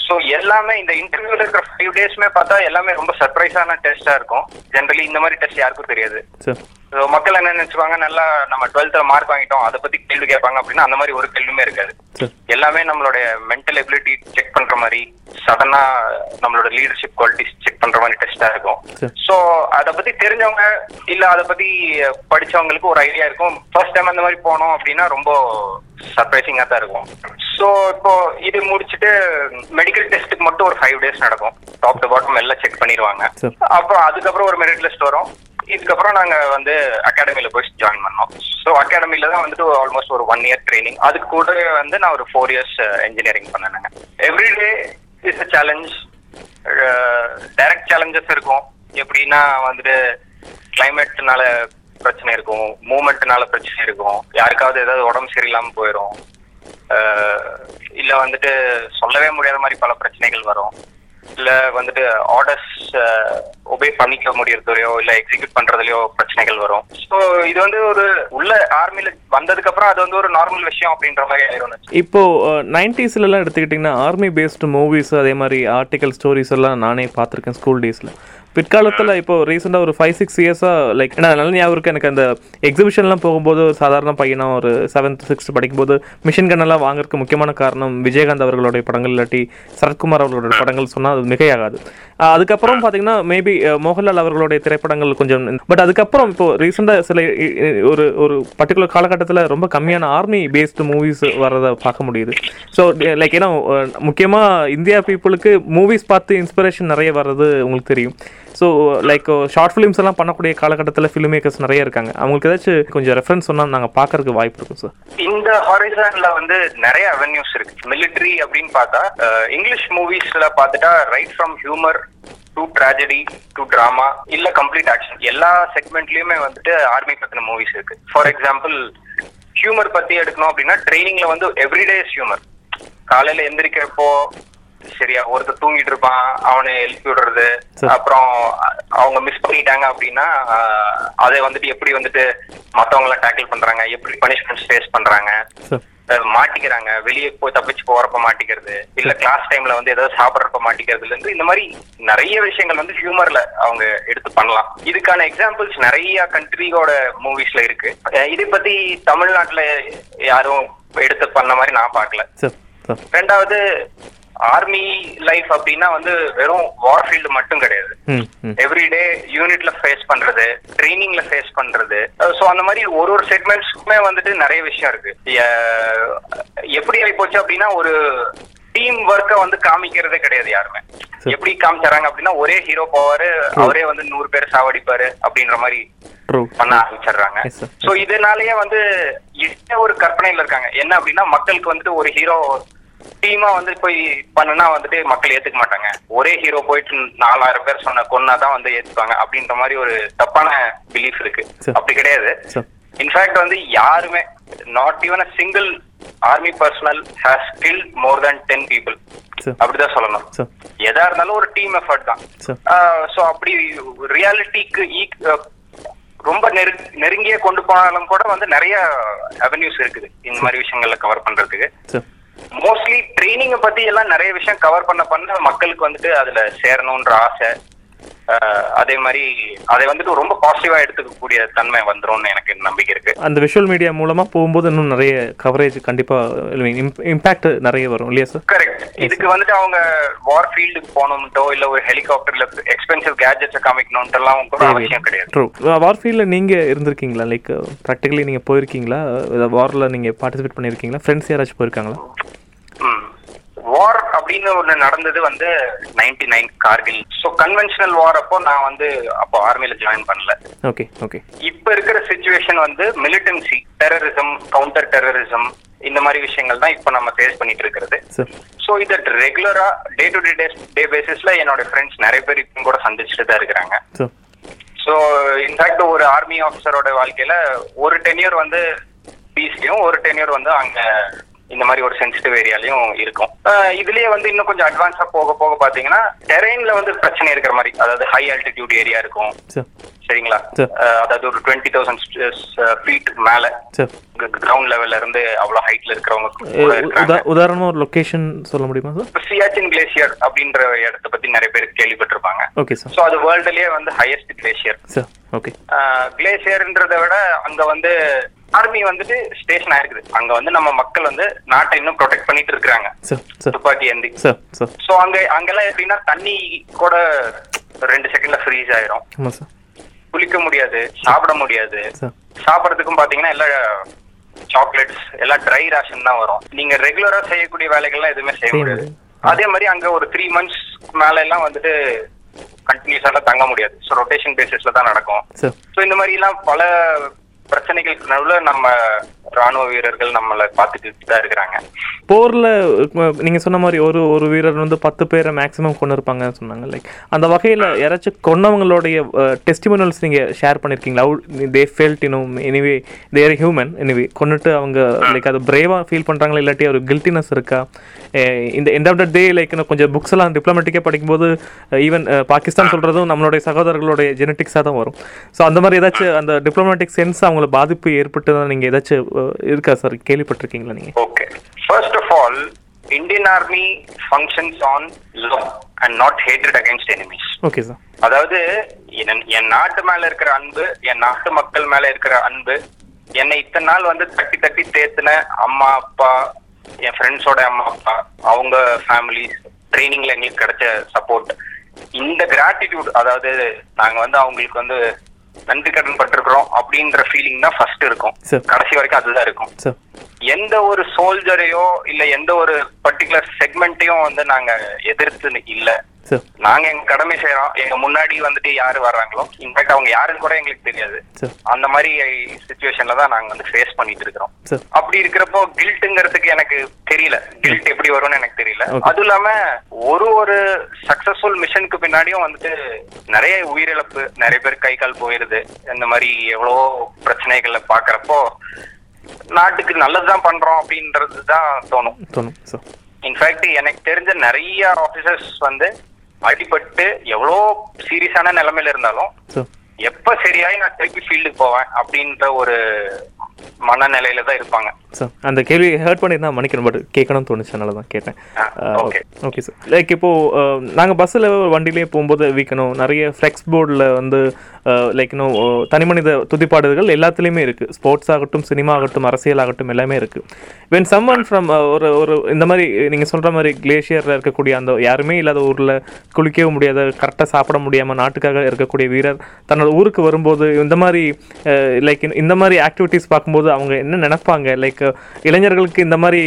ஸோ எல்லாமே இந்த இன்டர்வியூல இருக்கிற ஃபைவ் டேஸ்மே பார்த்தா எல்லாமே ரொம்ப சர்ப்ரைஸான டெஸ்டா இருக்கும். ஜென்ரலி இந்த மாதிரி டெஸ்ட் யாருக்கும் தெரியாது. மக்கள் என்ன நினைச்சுவாங்க நல்லா நம்ம டுவெல்த்ல மார்க் வாங்கிட்டோம். அதை பத்தி கேள்வி கேட்பாங்க அப்படின்னா அந்த மாதிரி ஒரு கேள்வியுமே இருக்காது. எல்லாமே நம்மளுடைய மென்டல் எபிலிட்டி செக் பண்ற மாதிரி சடனா நம்மளோட லீடர்ஷிப் குவாலிட்டிஸ் செக் பண்ற மாதிரி டெஸ்டா இருக்கும். சரி. அத பத்தி தெரிஞ்சவங்க இல்ல அத பத்தி படிச்சவங்களுக்கு ஒரு ஐடியா இருக்கும். ஃபர்ஸ்ட் டைம் அந்த மாதிரி போனோம் அப்படின்னா ரொம்ப சர்ப்ரைசிங்கா தான் இருக்கும். சோ இப்போ இது முடிச்சுட்டு மெடிக்கல் டெஸ்ட்டுக்கு மட்டும் ஒரு ஃபைவ் டேஸ் நடக்கும். டாப் டு பாட்டம் எல்லாம் செக் பண்ணிடுவாங்க. அப்புறம் அதுக்கப்புறம் ஒரு மெரிட் லிஸ்ட் வரும். இதுக்கப்புறம் நாங்க வந்து அகாடமில போய் ஜாயின் பண்ணோம். ஸோ அகாடமில தான் வந்துட்டு ஆல்மோஸ்ட் ஒரு ஒன் இயர் ட்ரைனிங் அதுக்கு கூட வந்து நான் ஒரு ஃபோர் இயர்ஸ் இன்ஜினியரிங் பண்ணேங்க every day is a challenge direct challenges இருக்கும். எப்படின்னா வந்துட்டு கிளைமேட்னால பிரச்சனை இருக்கும் மூமெண்ட்னால பிரச்சனை இருக்கும். யாருக்காவது ஏதாவது உடம்பு சரியில்லாம போயிடும் இல்ல வந்துட்டு சொல்லவே முடியாத மாதிரி பல பிரச்சனைகள் வரும். இல்ல வந்துட்டு ஆர்டர்ஸ் ஒபே பண்ணிக்க முடியறதுலயோ இல்ல எக்ஸிக்யூட் பண்றதுலயோ பிரச்சனைகள் வரும். ஸோ இது வந்து ஒரு உள்ள ஆர்மில வந்ததுக்கு அப்புறம் அது வந்து ஒரு நார்மல் விஷயம் அப்படின்ற மாதிரி ஆயிரும் இப்போ நைன்டிஸ்லலாம் எடுத்துக்கிட்டிங்கன்னா ஆர்மி பேஸ்டு மூவிஸ் அதே மாதிரி ஆர்டிக்கல் ஸ்டோரிஸ் எல்லாம் நானே பார்த்துருக்கேன் ஸ்கூல் டேஸில் பிற்காலத்தில் இப்போ ரீசெண்டாக ஒரு ஃபைவ் சிக்ஸ் இயர்ஸாக லைக் என்ன நல்ல ஞாபகம் இருக்கு எனக்கு அந்த எக்ஸிபிஷன்லாம் போகும்போது ஒரு சாதாரண பையனா ஒரு செவன்த் சிக்ஸ்த் படிக்கும்போது மிஷின் கன்னெல்லாம் வாங்குறதுக்கு முக்கியமான காரணம் விஜயகாந்த் அவர்களுடைய படங்கள் இல்லாட்டி சரத்குமார் அவர்களுடைய படங்கள் சொன்னால் அது மிகையாகாது. அதுக்கப்புறம் பார்த்தீங்கன்னா மேபி மோகன்லால் அவர்களுடைய திரைப்படங்கள் கொஞ்சம் பட் அதுக்கப்புறம் இப்போ ரீசெண்டாக சில ஒரு ஒரு பர்டிகுலர் காலகட்டத்தில் ரொம்ப கம்மியான ஆர்மி பேஸ்டு மூவிஸ் வர்றதை பார்க்க முடியுது. ஸோ லைக் ஏன்னா முக்கியமாக இந்தியா பீப்புளுக்கு மூவிஸ் பார்த்து இன்ஸ்பிரேஷன் நிறைய வர்றது உங்களுக்கு தெரியும். ஸோ லைக் ஷார்ட் ஃபிலிம்ஸ் எல்லாம் பண்ணக்கூடிய காலகட்டத்தில் ஃபிலிம் மேக்கர்ஸ் நிறைய இருக்காங்க. அவங்களுக்கு ஏதாச்சும் கொஞ்சம் ரெஃபரன்ஸ் சொன்னால் நாங்கள் பார்க்கறதுக்கு வாய்ப்பு இருக்கும் சார் இந்த ஹாரிசான்ல வந்து நிறைய அவென்யூஸ் இருக்கு. மிலிட்டரி அப்படின்னு பார்த்தா uh, இங்கிலீஷ் மூவிஸ்ல பார்த்துட்டா right from humour to tragedy to drama இல்ல கம்ப்ளீட் ஆக்ஷன் எல்லா செக்மெண்ட்லயுமே வந்துட்டு ஆர்மி பத்தின மூவிஸ் இருக்கு. ஃபார் எக்ஸாம்பிள் ஹியூமர் பத்தி எடுக்கணும் அப்படின்னா ட்ரைனிங்ல வந்து எவ்ரிடே ஹியூமர் காலையில எந்திரிக்கிறப்போ சரியா ஒருத்தர் தூங்கிட்டு இருப்பான் அவனை எழுப்பி விடுறது. அப்புறம் அவங்க மிஸ் பண்ணிட்டாங்க அப்படின்னா அதை வந்துட்டு எப்படி வந்துட்டு மத்தவங்க எல்லாம் டேக்கிள் பண்றாங்க எப்படி பனிஷ்மெண்ட்ஸ் ஃபேஸ் பண்றாங்க மாட்டிக்கிறாங்க. வெளியே போய் தப்பிச்சு போறப்ப மாட்டிக்கிறது இல்ல கிளாஸ் டைம்ல வந்து ஏதாவது சாப்பிடுறப்ப மாட்டிக்கிறதுல இருந்து இந்த மாதிரி நிறைய விஷயங்கள் வந்து ஹியூமர்ல அவங்க எடுத்து பண்ணலாம். இதுக்கான எக்ஸாம்பிள்ஸ் நிறைய கண்ட்ரியோட மூவிஸ்ல இருக்கு. இதை பத்தி தமிழ்நாட்டுல யாரும் எடுத்து பண்ண மாதிரி நான் சார். ரெண்டாவது ஆர்மி லைஃப் அப்படின்னா வந்து வெறும் வார் ஃபீல்டு மட்டும் கிடையாது. எவ்ரிடே யூனிட்ல ஃபேஸ் பண்றது ட்ரைனிங்ல ஃபேஸ் பண்றது. சோ அந்த மாதிரி ஒரு ஒரு செக்மெண்ட்ஸ்க்குமே வந்துட்டு நிறைய விஷயம் இருக்கு. எப்படி ஆகி போச்சு அப்படின்னா ஒரு டீம் ஒர்க்கை வந்து காமிக்கிறதே கிடையாது யாருமே. எப்படி காமிச்சாராங்க அப்படின்னா ஒரே ஹீரோ போவாரு அவரே வந்து நூறு பேர் சாவடிப்பாரு அப்படின்ற மாதிரி பண்ண ஆரம்பிச்சிடுறாங்க. சோ இதனாலயே வந்து என்ன ஒரு கற்பனையில இருக்காங்க? என்ன அப்படின்னா மக்களுக்கு வந்துட்டு ஒரு ஹீரோ டீமா வந்து போய் பண்ணுனா வந்துட்டு மக்கள் ஏத்துக்க மாட்டாங்க. ஒரே ஹீரோ போயிட்டு நாலாயிரம் பேர் சொன்ன கொன்னாதான் வந்து ஏத்துப்பாங்க அப்படின்ற மாதிரி ஒரு தப்பான பிலீஃப் இருக்கு. அப்படி கிடையாது. இன்ஃபேக்ட் வந்து யாருமே not even a single army personnel has kill more than ten people அப்படிதான் சொல்லணும். எதா இருந்தாலும் ஒரு டீம் எஃபர்ட் தான். சோ அப்படி ரியாலிட்டிக்கு ரொம்ப நெரு நெருங்கியே கொண்டு போனாலும் கூட வந்து நிறைய அவென்யூஸ் இருக்குது. இந்த மாதிரி விஷயங்கள்ல கவர் பண்றதுக்கு. மோஸ்ட்லி ட்ரைனிங்கை பத்தி எல்லாம் நிறைய விஷயம் கவர் பண்ண பண்ண மக்களுக்கு வந்துட்டு அதுல சேரணும்ன்ற ஆசை. அதே மாதிரி அதை வந்துட்டு ரொம்ப பாசிட்டிவா எடுத்துக்கக்கூடிய தன்மை வந்துரும்னு எனக்கு நம்பிக்கை இருக்கு. அந்த விஷுவல் மீடியா மூலமா போகும்போது இன்னும் நிறைய கவரேஜ் கண்டிப்பா இம்பாக்ட் நிறைய வரும் இல்லையா சார் கரெக்ட் இதுக்கு வந்துட்டு அவங்க வார் ஃபீல்டுக்கு போகணும்ட்டோ இல்ல ஒரு ஹெலிகாப்டர்ல எக்ஸ்பென்சிவ் கேஜெட்ஸை காமிக்கணும்ட்டு எல்லாம் கூட அவசியம் கிடையாது. ட்ரூ வார்ஃபீல்டில் நீங்கள் இருந்திருக்கீங்களா? லைக் ப்ராக்டிகலி நீங்கள் போயிருக்கீங்களா? வாரில் நீங்கள் பார்ட்டிசிபேட் பண்ணியிருக்கீங்களா? ஃப்ரெண்ட்ஸ் யாராச்சும் போயிருக்காங்களா? வார் அப்படின்னு ஒண்ணு நடந்தது வந்து ninety nine Kargil. So conventional war அப்போ நான் வந்து அப்போ ஆர்மியில ஜாயின் பண்ணல. ஓகே ஓகே இப்ப இருக்கிற சுச்சுவேஷன் வந்து மிலிட்டன்சி டெரரிசம் கவுண்டர் டெரரிசம் இந்த மாதிரி விஷயங்கள் தான் இப்போ நம்ம ஃபேஸ் பண்ணிட்டு இருக்கிறது. ஸோ இதை ரெகுலரா டே டு டே டே பேசிஸ்ல என்னோட ஃப்ரெண்ட்ஸ் நிறைய பேர் இப்போ கூட சந்திச்சுட்டு தான் இருக்கிறாங்க. ஸோ இன்ஃபேக்ட் ஒரு ஆர்மி ஆஃபீஸரோட வாழ்க்கையில ஒரு டென்யூர் வந்து பீஸ்லயும் ஒரு டென்யூர் வந்து அங்க இந்த மாதிரி ஒரு சென்சிட்டிவ் ஏரியாலையும் இருக்கும். இதுலயே வந்து இன்னும் கொஞ்சம் அட்வான்ஸா போக போக பாத்தீங்கன்னா டெரெயின்ல வந்து பிரச்சனை இருக்கிற மாதிரி அதாவது ஹை ஆல்டிடியூட் ஏரியா இருக்கும். சரிங்களா? அதாவது ஒரு டுவெண்ட்டி தௌசண்ட் ஃபீட் மேல கிரவுண்ட் லெவல்ல இருந்து அவ்வளவு ஹைட்ல இருக்கிறவங்க கூட இருக்கிறாங்க. உதா உதாரணமாக ஒரு லொக்கேஷன் சொல்ல முடியுமா சார் சியாச்சின் கிளேசியர் அப்படின்ற இடத்த பத்தி நிறைய பேர் கேள்விப்பட்டிருப்பாங்க. ஓகே சார் ஸோ அது வேர்ல்டுலயே வந்து ஹையஸ்ட் கிளேசியர் சார் ஓகே கிளேசியர்ன்றதை விட அங்க வந்து ஆர்மி வந்துட்டு ஸ்டேஷன் ஆயிருக்குது. அங்க வந்து நம்ம மக்கள் வந்து நாட்டை இன்னும் ப்ரொடெக்ட் பண்ணிட்டு இருக்காங்க துப்பாக்கி ஏந்தி. சோ அங்க அங்கெல்லாம் எப்படின்னா தண்ணி கூட ரெண்டு செகண்ட்ல ஃப்ரீஸ் ஆயிரும். குளிக்க முடியாது சாப்பிட முடியாது. சாப்பிடறதுக்கும் பாத்தீங்கன்னா எல்லாம் சாக்லேட்ஸ் எல்லாம் ட்ரை ரேஷன் தான் வரும். நீங்க ரெகுலரா செய்யக்கூடிய வேலைகள்லாம் எதுவுமே செய்ய முடியாது. அதே மாதிரி அங்க ஒரு த்ரீ மந்த்ஸ் மேல எல்லாம் வந்துட்டு கண்டினியூஸா தங்க முடியாது. ஸோ ரொட்டேஷன் பேசிஸ்ல தான் நடக்கும். ஸோ இந்த மாதிரி எல்லாம் பல பிரச்சனைகளுக்கு நடுவில் நம்ம ராணுவ வீரர்கள் நம்மளை பார்த்துட்டு தான் இருக்கிறாங்க. போர்ல நீங்கள் சொன்ன மாதிரி ஒரு ஒரு வீரர் வந்து பத்து பேரை மேக்ஸிமம் கொண்டு இருப்பாங்கன்னு சொன்னாங்க. லைக் அந்த வகையில் யாராச்சும் கொன்னவங்களுடைய டெஸ்டிமோனல்ஸ் நீங்கள் ஷேர் பண்ணியிருக்கீங்களா தே ஃபெல்ட் இன்னும் எனிவே தேர் ஹியூமன் எனிவே கொண்டுட்டு அவங்க லைக் அது பிரேவாக ஃபீல் பண்ணுறாங்களா இல்லாட்டி ஒரு கில்ட்டினஸ் இருக்கா? இந்த end of the day like இன்னும் கொஞ்சம் புக்ஸ் எல்லாம் டிப்ளமேட்டிக்காக படிக்கும்போது ஈவன் பாகிஸ்தான் சொல்கிறதும் நம்மளுடைய சகோதரர்களுடைய ஜெனட்டிக்ஸாக தான் வரும். ஸோ அந்த மாதிரி ஏதாச்சும் அந்த டிப்ளமேட்டிக் சென்ஸ் அவங்கள பாதிப்பு ஏற்பட்டு தான் நீங்கள் ஏதாச்சும் இருக்கா சார்? கேள்விப்பட்டிருக்கீங்களா நீங்கள் okay first of all Indian army functions on love and not hatred against enemies okay sir அதாவது என்- என் நாட்டு மேல இருக்கிற அன்பு என் நாட்டு மக்கள் மேல இருக்கிற அன்பு என்னை இத்தனை நாள் வந்து தட்டி தட்டி தேத்தின அம்மா அப்பா என் ஃப்ரெண்ட்ஸோட அம்மா அப்பா அவங்க ஃபேமிலி ட்ரைனிங்ல எங்களுக்கு கிடைச்ச சப்போர்ட் இந்த கிராட்டிடியூட் அதாவது நாங்க வந்து அவங்களுக்கு வந்து நன்றி கடன் பட்டிருக்கிறோம் அப்படின்ற ஃபீலிங் தான் ஃபர்ஸ்ட் இருக்கும். கடைசி வரைக்கும் அதுதான் இருக்கும். எந்த ஒரு சோல்ஜரையோ இல்ல எந்த ஒரு பர்டிகுலர் செக்மெண்ட்டையும் வந்து நாங்க எதிர்த்து இல்ல. நாங்க எங்க கடமை செய்யறோம் எங்க முன்னாடி வந்துட்டு யாரு வர்றாங்களோ இன்ஃபேக்ட் அவங்க யாருன்னு கூட எங்களுக்கு தெரியாது. அந்த மாதிரி சுச்சுவேஷன்ல தான் நாங்க வந்து ஃபேஸ் பண்ணிட்டு இருக்கிறோம். அப்படி இருக்கிறப்போ கில்ட்டுங்கிறதுக்கு எனக்கு தெரியல. கில்ட் எப்படி வரும்னு எனக்கு தெரியல. அதுவும் இல்லாம ஒரு ஒரு சக்சஸ்ஃபுல் மிஷனுக்கு பின்னாடியும் வந்துட்டு நிறைய உயிரிழப்பு நிறைய பேர் கை கால் போயிருது. இந்த மாதிரி எவ்வளவோ பிரச்சனைகளை பாக்குறப்போ நாட்டுக்கு நல்லதுதான் பண்றோம் அப்படின்றது தான் தோணும். இன்ஃபேக்ட் எனக்கு தெரிஞ்ச நிறைய ஆபீசர்ஸ் வந்து அடிபட்டு எவ்வளோ சீரியஸான நிலைமையில இருந்தாலும் எப்ப சரியாயி நான் திருப்பி ஃபீல்டுக்கு போவேன் அப்படின்ற ஒரு மனநிலையில தான் இருப்பாங்க. சார் அந்த கேள்வி ஹர்ட் பண்ணியிருந்தா மன்னிக்கணும் பட் கேட்கணும்னு தோணுச்சு அதனால தான் கேட்டேன். ஓகே சார் லைக் இப்போது நாங்கள் பஸ்ஸில் வண்டியிலே போகும்போது வீக்கணும். நிறைய ஃப்ளெக்ஸ் போர்டில் வந்து லைக் இன்னும் தனிமனித துதிப்பாடுகள் எல்லாத்துலேயுமே இருக்குது ஸ்போர்ட்ஸ் ஆகட்டும் சினிமா ஆகட்டும் அரசியல் ஆகட்டும் எல்லாமே இருக்குது வென் சம்மன் ஃப்ரம் ஒரு ஒரு இந்த மாதிரி நீங்கள் சொல்கிற மாதிரி கிளேஷியரில் இருக்கக்கூடிய அந்த யாருமே இல்லாத ஊரில் குளிக்கவும் முடியாத கரெக்டாக சாப்பிட முடியாமல் நாட்டுக்காக இருக்கக்கூடிய வீரர் தன்னோட ஊருக்கு வரும்போது இந்த மாதிரி லைக் இந்த மாதிரி ஆக்டிவிட்டீஸ் பார்க்கும்போது அவங்க என்ன நினைப்பாங்க? லைக் இளைஞர்களுக்கு இந்த மாதிரி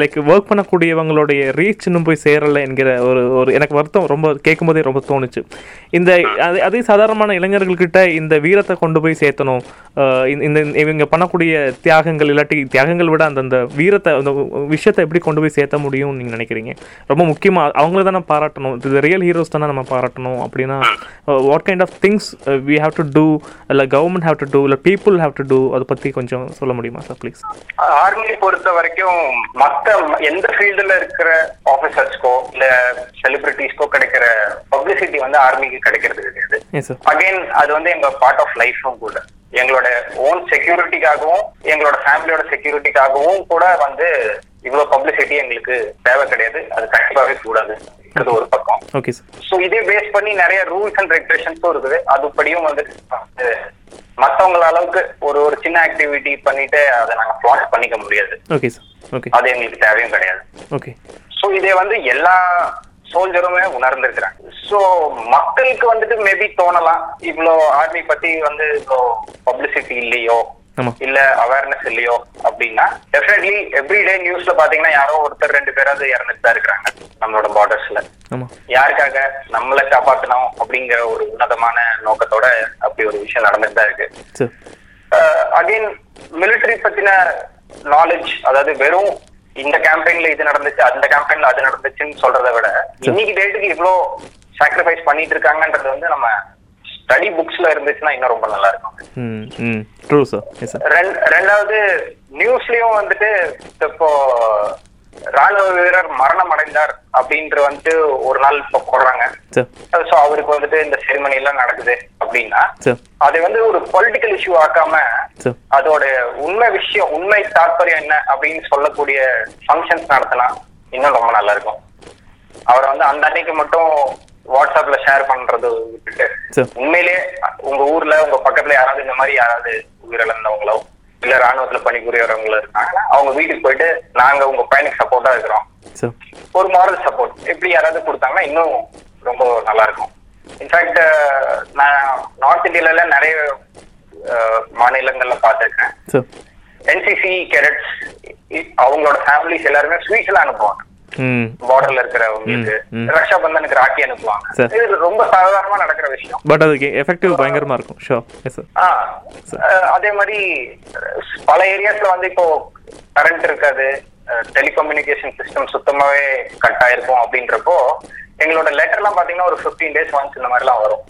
லைக் ஒர்க் பண்ணக்கூடியவங்களுடைய ரீச் இன்னும் போய் சேரலை என்கிற ஒரு ஒரு எனக்கு வருத்தம் ரொம்ப கேட்கும்போதே ரொம்ப தோணுச்சு. இந்த அது அதே சாதாரணமான இளைஞர்கள்கிட்ட இந்த வீரத்தை கொண்டு போய் சேர்த்தணும். இந்த இந்த இவங்க பண்ணக்கூடிய தியாகங்கள் இல்லாட்டி தியாகங்கள் விட அந்தந்த வீரத்தை அந்த விஷயத்தை எப்படி கொண்டு போய் சேர்த்த முடியும்னு நீங்கள் நினைக்கிறீங்க? ரொம்ப முக்கியமாக அவங்கள தானே பாராட்டணும். இது ரியல் ஹீரோஸ் தானே நம்ம பாராட்டணும் அப்படின்னா what kind of things we have to do இல்லை கவர்மெண்ட் ஹாவ் டு டூ இல்லை பீப்புள் ஹாவ் டு டூ அதை பற்றி கொஞ்சம் சொல்ல முடியுமா சார் ப்ளீஸ் ஆர்மியை பொறுத்த வரைக்கும் மத்த எந்த ஃபீல்டுல இருக்கிற ஆபீசர்ஸ்க்கோ இல்ல செலிபிரிட்டிஸ்க்கோ கிடைக்கிற பப்ளிசிட்டி வந்து ஆர்மிக்கு கிடைக்கிறது கிடையாது. அகைன் அது வந்து எங்க பார்ட் ஆஃப் லைஃபும் கூட. எங்களோட ஓன் செக்யூரிட்டிக்காகவும் எங்களோட ஃபேமிலியோட செக்யூரிட்டிக்காகவும் கூட வந்து இவ்வளவு பப்ளிசிட்டி எங்களுக்கு தேவை கிடையாது. அது கண்டிப்பாவே கூடாது. ஒரு பக்கம். ஓகே சோ இதே பேஸ் பண்ணி நிறைய ரூல்ஸ் அண்ட் ரெகுலேஷன்ஸும் இருக்குது. அதுபடியும் வந்து மத்தவங்கள அளவுக்கு ஒரு ஒரு சின்ன ஆக்டிவிட்டி பண்ணிட்டு அதை நாங்க ஃபிளாட் பண்ணிக்க முடியாது. ஓகே சார் ஓகே அது எங்களுக்கு தேவையும் கிடையாது. ஓகே சோ இதை வந்து எல்லா சோல்ஜருமே உணர்ந்திருக்கிறாங்க. சோ மக்களுக்கு வந்துட்டு மேபி தோணலாம். இவ்ளோ ஆர்மி பத்தி வந்து இவ்வளோ பப்ளிசிட்டி இல்லையோ இல்ல அவேர்னஸ் இல்லையோ அப்படின்னா டெஃபினெட்லி எவ்ரிடே நியூஸ்ல பாத்தீங்கன்னா யாரோ ஒருத்தர் ரெண்டு பேராவது இறந்துட்டு தான் இருக்கிறாங்க நம்மளோட பார்டர்ஸ்ல யாருக்காக? நம்மளை காப்பாத்தணும் அப்படிங்கிற ஒரு உன்னதமான நோக்கத்தோட அப்படி ஒரு விஷயம் நடந்துட்டு தான் இருக்கு. அகைன் மிலிட்டரி பத்தின நாலேஜ் அதாவது வெறும் இந்த கேம்பெயின்ல இது நடந்துச்சு அந்த கேம்பெயின்ல அது நடந்துச்சுன்னு சொல்றதை விட இன்னைக்கு டேட்டுக்கு இவ்ளோ சாக்ரிஃபைஸ் பண்ணிட்டு இருக்காங்கன்றது வந்து நம்ம ஸ்டடி புக்ஸ்ல இருந்துச்சுன்னா இன்னும் ரொம்ப நல்லா இருக்கும் ரெண்டாவது நியூஸ்லயும் வந்துட்டு இப்போ ராணுவ வீரர் மரணம் அடைந்தார் அப்படின்ற வந்துட்டு ஒரு நாள் இப்போ போடுறாங்க. சோ அவருக்கு வந்துட்டு இந்த செரிமனி எல்லாம் நடக்குது அப்படின்னா அதை வந்து ஒரு பொலிட்டிக்கல் இஷ்யூ ஆக்காம அதோட உண்மை விஷயம் உண்மை தாற்பயம் என்ன அப்படின்னு சொல்லக்கூடிய ஃபங்க்ஷன்ஸ் நடத்தினா இன்னும் ரொம்ப நல்லா இருக்கும் அவரை வந்து அந்த அன்னைக்கு மட்டும் வாட்ஸ்அப்ல ஷேர் பண்றது உண்மையிலேயே உங்க ஊர்ல உங்க பக்கத்துல யாராவது இந்த மாதிரி யாராவது உயிரிழந்தவங்களோ இல்ல ராணுவத்துல பணிபுரியறவங்களோ இருக்காங்கன்னா அவங்க வீட்டுக்கு போயிட்டு நாங்க உங்க பையனுக்கு சப்போர்ட்டா இருக்கிறோம். ஒரு மாரல் சப்போர்ட் எப்படி யாராவது கொடுத்தாங்கன்னா இன்னும் ரொம்ப நல்லா இருக்கும் இன்ஃபேக்ட் நான் நார்த் இந்தியால நிறைய மாநிலங்கள்ல பார்த்திருக்கேன். என்சிசி கேடட்ஸ் அவங்களோட ஃபேமிலிஸ் எல்லாருமே ஸ்வீட்ஸ் எல்லாம் அனுப்புவாங்க பார்டர்ல இருக்கிறவங்களுக்கு. ரக்ஷா பந்தனுக்கு ராக்கி அனுப்புவாங்க. இது ரொம்ப சாதாரணமா நடக்கிற விஷயம். பட் அதுக்கு எஃபெக்டிவ் பயங்கரமாக இருக்கும். எஸ் அஹ், அதே மாதிரி பல ஏரியாஸ்ல வந்து இப்போ கரண்ட் இருக்காது. டெலிகம்யூனிகேஷன் சிஸ்டம் சுத்தமாவே கட் ஆயிருக்கும் அப்படின்றப்போ எங்களோட லெட்டர் எல்லாம் பாத்தீங்கன்னா ஒரு 15 டேஸ் ஒன்ஸ் இந்த மாதிரி எல்லாம் வரும்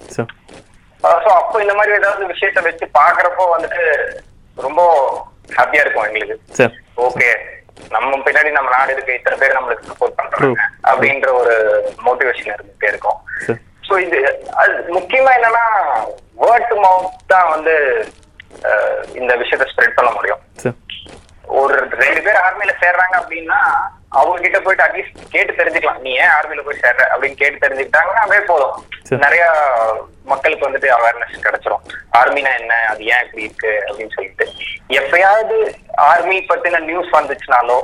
ஸோ அப்போ இந்த மாதிரி ஏதாவது விஷயத்த வச்சு பாக்குறப்போ வந்துட்டு ரொம்ப ஹாப்பியா இருக்கும் எங்களுக்கு. ஓகே நம்ம பின்னாடி நம்ம நாடு இருக்கு இத்தனை பேர் நம்மளுக்கு சப்போர்ட் பண்றாங்க. அப்படின்ற ஒரு மோட்டிவேஷன் இருந்துட்டே இருக்கும். ஸோ இது அது முக்கியமா என்னன்னா வேர்ட் டு மவுத் தான் வந்து இந்த விஷயத்த ஸ்ப்ரெட் பண்ண முடியும். ஒரு ரெண்டு பேர் ஆர்மில சேர்றாங்க அப்படின்னா அவங்க கிட்ட போயிட்டு அட்லீஸ்ட் கேட்டு தெரிஞ்சுக்கலாம். நீ ஏன் ஆர்மில போய் சேர்ற? அப்படின்னு கேட்டு தெரிஞ்சுக்கிட்டாங்கன்னா அதே போதும். நிறைய மக்களுக்கு வந்துட்டு அவேர்னஸ் கிடைச்சிரும். ஆர்மினா என்ன? அது ஏன் இப்படி இருக்கு? அப்படின்னு சொல்லிட்டு. எப்பயாவது ஆர்மி பத்தின நியூஸ் வந்துச்சுனாலோ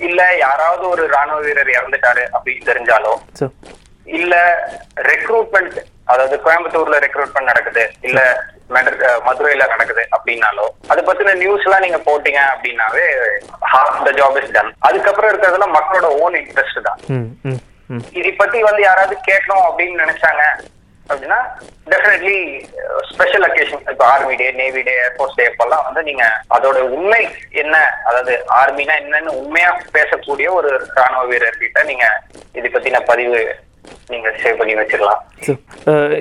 இல்ல யாராவது ஒரு ராணுவ வீரர் இறந்துட்டாரு அப்படின்னு தெரிஞ்சாலோ இல்ல ரெக்ரூட்மெண்ட் அதாவது கோயம்புத்தூர்ல ரெக்ரூட்மெண்ட் நடக்குது இல்ல மதுரையில நடக்குது அப்படின்னாலோ அது பத்தின நியூஸ் எல்லாம் நீங்க போட்டீங்க அப்படின்னாவே half the job is done அதுக்கப்புறம் இருக்கிறதுல மக்களோட ஓன் இன்ட்ரெஸ்ட் தான். இதை பத்தி வந்து யாராவது கேட்கணும் அப்படின்னு நினைச்சாங்க அப்படின்னா டெஃபினெட்லி ஸ்பெஷல் அக்கேஷன் இப்போ army day navy day air force day அப்பெல்லாம் வந்து நீங்க அதோட உண்மை என்ன? அதாவது ஆர்மினா என்னன்னு உண்மையா பேசக்கூடிய ஒரு ராணுவ வீரர்கிட்ட நீங்க இதை பத்தின பதிவு நீங்க சேவ் பண்ணி வச்சிடலாம். சரி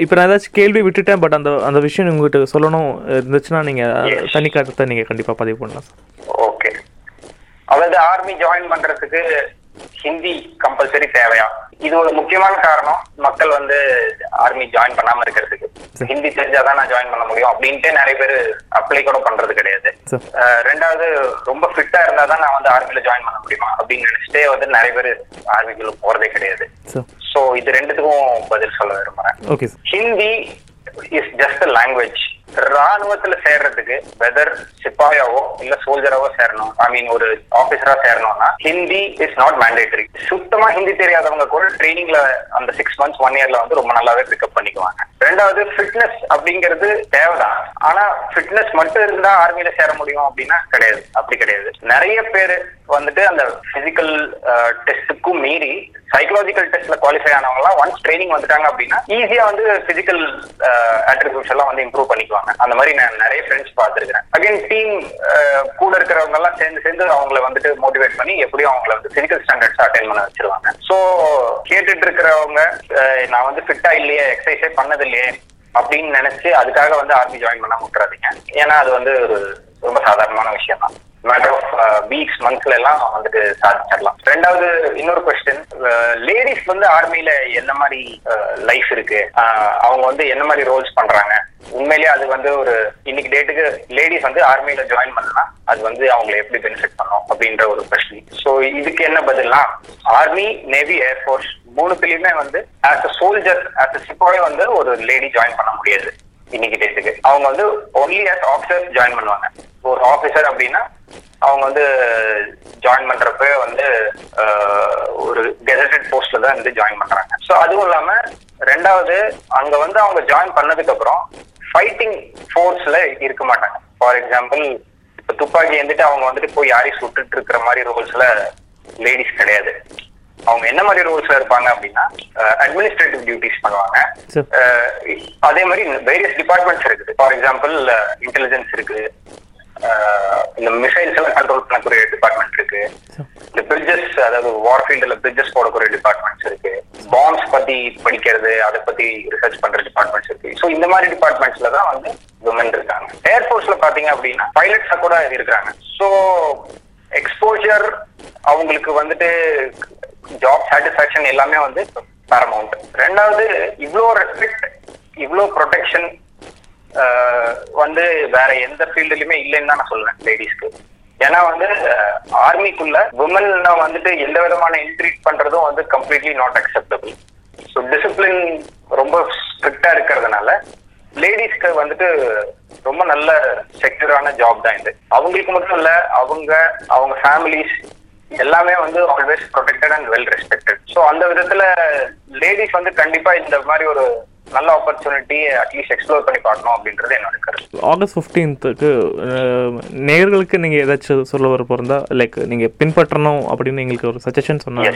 இப்போ நான் ஏதாச்சும் கேள்வி விட்டுட்டேன் பட் அந்த அந்த விஷயம் உங்ககிட்ட சொல்லணும் இருந்துச்சுன்னா நீங்கள் தனி கருத்தை நீங்கள் கண்டிப்பாக பதிவு பண்ணலாம் ஓகே அதாவது ஆர்மி ஜாயின் பண்றதுக்கு ஹிந்தி கம்பல்சரி தேவையா? இது ஒரு முக்கியமான காரணம். மக்கள் வந்து ஆர்மி ஜாயின் பண்ணாம இருக்கிறதுக்கு. ஹிந்தி தெரிஞ்சாதான் நான் ஜாயின் பண்ண முடியும் அப்படின்ட்டு நிறைய பேர் அப்ளை கூட பண்றது கிடையாது. ரெண்டாவது ரொம்ப ஃபிட்டா இருந்தா தான் நான் வந்து ஆர்மில ஜாயின் பண்ண முடியுமா? அப்படின்னு நினைச்சிட்டே வந்து நிறைய பேர் ஆர்மிக்குள்ள போறதே கிடையாது. சோ இது ரெண்டுத்துக்கும் பதில் சொல்ல விரும்புறேன். ஹிந்தி இஸ் ஜஸ்ட் லாங்குவேஜ் ராணுவத்துல சேர்றதுக்கு வெதர் சிப்பாயாவோ இல்ல சோல்ஜராவோ சேரணும். ஐ மீன் ஒரு ஆபீசரா சேரணும்னா ஹிந்தி இஸ் நாட் மேண்டேட்டரி சுத்தமா ஹிந்தி தெரியாதவங்க கூட ட்ரைனிங்ல அந்த சிக்ஸ் மந்த்ஸ் ஒன் இயர்ல வந்து ரொம்ப நல்லாவே பிக்கப் பண்ணிக்குவாங்க. ரெண்டாவது ஃபிட்னஸ் அப்படிங்கிறது தேவைதான். ஆனா ஃபிட்னஸ் மட்டும் இருந்தா ஆர்மியில சேர முடியும் அப்படின்னா கிடையாது. அப்படி கிடையாது. நிறைய பேர் வந்துட்டு அந்த பிசிக்கல் டெஸ்ட்டுக்கும் uh, மீறி சைக்கலாஜிக்கல் டெஸ்ட்ல குவாலிஃபை ஆனவங்க எல்லாம் ஒன்ஸ் ட்ரைனிங் வந்துட்டாங்க அப்படின்னா ஈஸியா வந்து பிசிக்கல் அட்ரிபியூட்ஸ் uh, எல்லாம் வந்து இம்ப்ரூவ் பண்ணிக்குவாங்க. அந்த மாதிரி நான் நிறைய ஃப்ரெண்ட்ஸ் பார்த்துருக்கேன் அகைன் டீம் uh, கூட இருக்கிறவங்க எல்லாம் சேர்ந்து சேர்ந்து அவங்கள வந்துட்டு மோட்டிவேட் பண்ணி எப்படியும் அவங்கள வந்து பிசிக்கல் ஸ்டாண்டர்ட்ஸ் அட்டைன் பண்ண வச்சிருவாங்க. ஸோ கேட்டுட்டு இருக்கிறவங்க நான் வந்து ஃபிட்டா இல்லையே எக்ஸசைஸே பண்ணது இல்லையே அப்படின்னு நினைச்சு அதுக்காக வந்து ஆர்மி ஜாயின் பண்ண விட்டுறாதீங்க. ஏன்னா அது வந்து ஒரு ரொம்ப சாதாரணமான விஷயம் தான் மேட்டர் ஆஃப் வீக்ஸ் மந்த்ஸ்ல எல்லாம் வந்துட்டு சாதிச்சிடலாம். ரெண்டாவது இன்னொரு கொஸ்டின் லேடிஸ் வந்து ஆர்மியில என்ன மாதிரி லைஃப் இருக்கு? அவங்க வந்து என்ன மாதிரி ரோல்ஸ் பண்றாங்க? உண்மையிலேயே அது வந்து ஒரு இன்னைக்கு டேட்டுக்கு லேடிஸ் வந்து ஆர்மியில ஜாயின் பண்ணலாம். அது வந்து அவங்களை எப்படி பெனிஃபிட் பண்ணும் அப்படின்ற ஒரு கொஸ்டின் ஸோ இதுக்கு என்ன பதில்னா ஆர்மி நேவி ஏர்ஃபோர்ஸ் மூணுத்துலயுமே வந்து as a soldier as a சிப்பாவே வந்து ஒரு லேடி ஜாயின் பண்ண முடியாது. இன்னைக்கு டேட்டுக்கு அவங்க வந்து ஒன்லி அஸ் ஆஃபீஸர் ஜாயின் பண்ணுவாங்க. ஒரு ஆஃபீஸர் அப்படின்னா அவங்க வந்து ஜாயின் பண்றப்ப வந்து ஒரு கெசட்டட் போஸ்ட்ல தான் வந்து ஜாயின் பண்றாங்க. ஸோ அதுவும் இல்லாம ரெண்டாவது அங்க வந்து அவங்க ஜாயின் பண்ணதுக்கு அப்புறம் ஃபைட்டிங் ஃபோர்ஸ்ல இருக்க மாட்டாங்க. ஃபார் எக்ஸாம்பிள் இப்ப துப்பாக்கி வந்துட்டு அவங்க வந்துட்டு போய் யாரையும் சுட்டுட்டு இருக்கிற மாதிரி ரோல்ஸ்ல லேடிஸ் கிடையாது. அவங்க என்ன மாதிரி ரோல்ஸ்ல இருப்பாங்க அப்படின்னா அட்மினிஸ்ட்ரேட்டிவ் டியூட்டிஸ் பண்ணுவாங்க. அதே மாதிரி வேரியஸ் டிபார்ட்மெண்ட்ஸ் இருக்குது. ஃபார் எக்ஸாம்பிள் இன்டெலிஜென்ஸ் இருக்கு இந்த மிசைல்ஸ் எல்லாம் கண்ட்ரோல் பண்ணக்கூடிய டிபார்ட்மெண்ட் இருக்கு. இந்த பிரிட்ஜஸ் அதாவது வார்ஃபீல்டுல பிரிட்ஜஸ் போடக்கூடிய டிபார்ட்மெண்ட்ஸ் இருக்கு. பாம்ஸ் பத்தி படிக்கிறது அதை பத்தி ரிசர்ச் பண்ற டிபார்ட்மெண்ட்ஸ் இருக்கு. ஸோ இந்த மாதிரி டிபார்ட்மெண்ட்ஸ்ல தான் வந்து விமன் இருக்காங்க. ஏர்ஃபோர்ஸ்ல பாத்தீங்க அப்படின்னா பைலட்ஸா கூட இருக்காங்க. ஸோ எக்ஸ்போஜர் அவங்களுக்கு வந்துட்டு ஜாப் சாட்டிஸ்பாக்சன் எல்லாமே வந்து பேரமௌண்ட் ரெண்டாவது இவ்வளோ ரெஸ்பெக்ட் இவ்வளோ ப்ரொடெக்ஷன் வந்து வேற எந்த ஃபீல்டுலயுமே இல்லைன்னு தான் நான் சொல்லுவேன் லேடிஸ்க்கு ஏன்னா வந்து ஆர்மிக்குள்ள உமன் வந்துட்டு எந்த விதமான இன்ட்ரீட் பண்றதும் வந்து completely not acceptable so discipline ரொம்ப ஸ்ட்ரிக்டா இருக்கிறதுனால லேடிஸ்க்கு வந்துட்டு ரொம்ப நல்ல செக்யூரான ஜாப் தான் இது. அவங்களுக்கு மட்டும் இல்ல அவங்க அவங்க ஃபேமிலிஸ் எல்லாமே வந்து always protected and well respected so அந்த விதத்துல லேடிஸ் வந்து கண்டிப்பா இந்த மாதிரி ஒரு நல்ல ஆப்பர்ச்சுனிட்டி அட்லீஸ்ட் எக்ஸ்ப்ளோர் பண்ணி பார்க்கணும் அப்படின்றது என்னோட கருத்து. ஆகஸ்ட் ஃபிஃப்டீன்த்துக்கு நேயர்களுக்கு நீங்கள் ஏதாச்சும் சொல்ல வர போகிறதா லைக் நீங்கள் பின்பற்றணும் அப்படின்னு எங்களுக்கு ஒரு சஜஷன் சொன்னாங்க.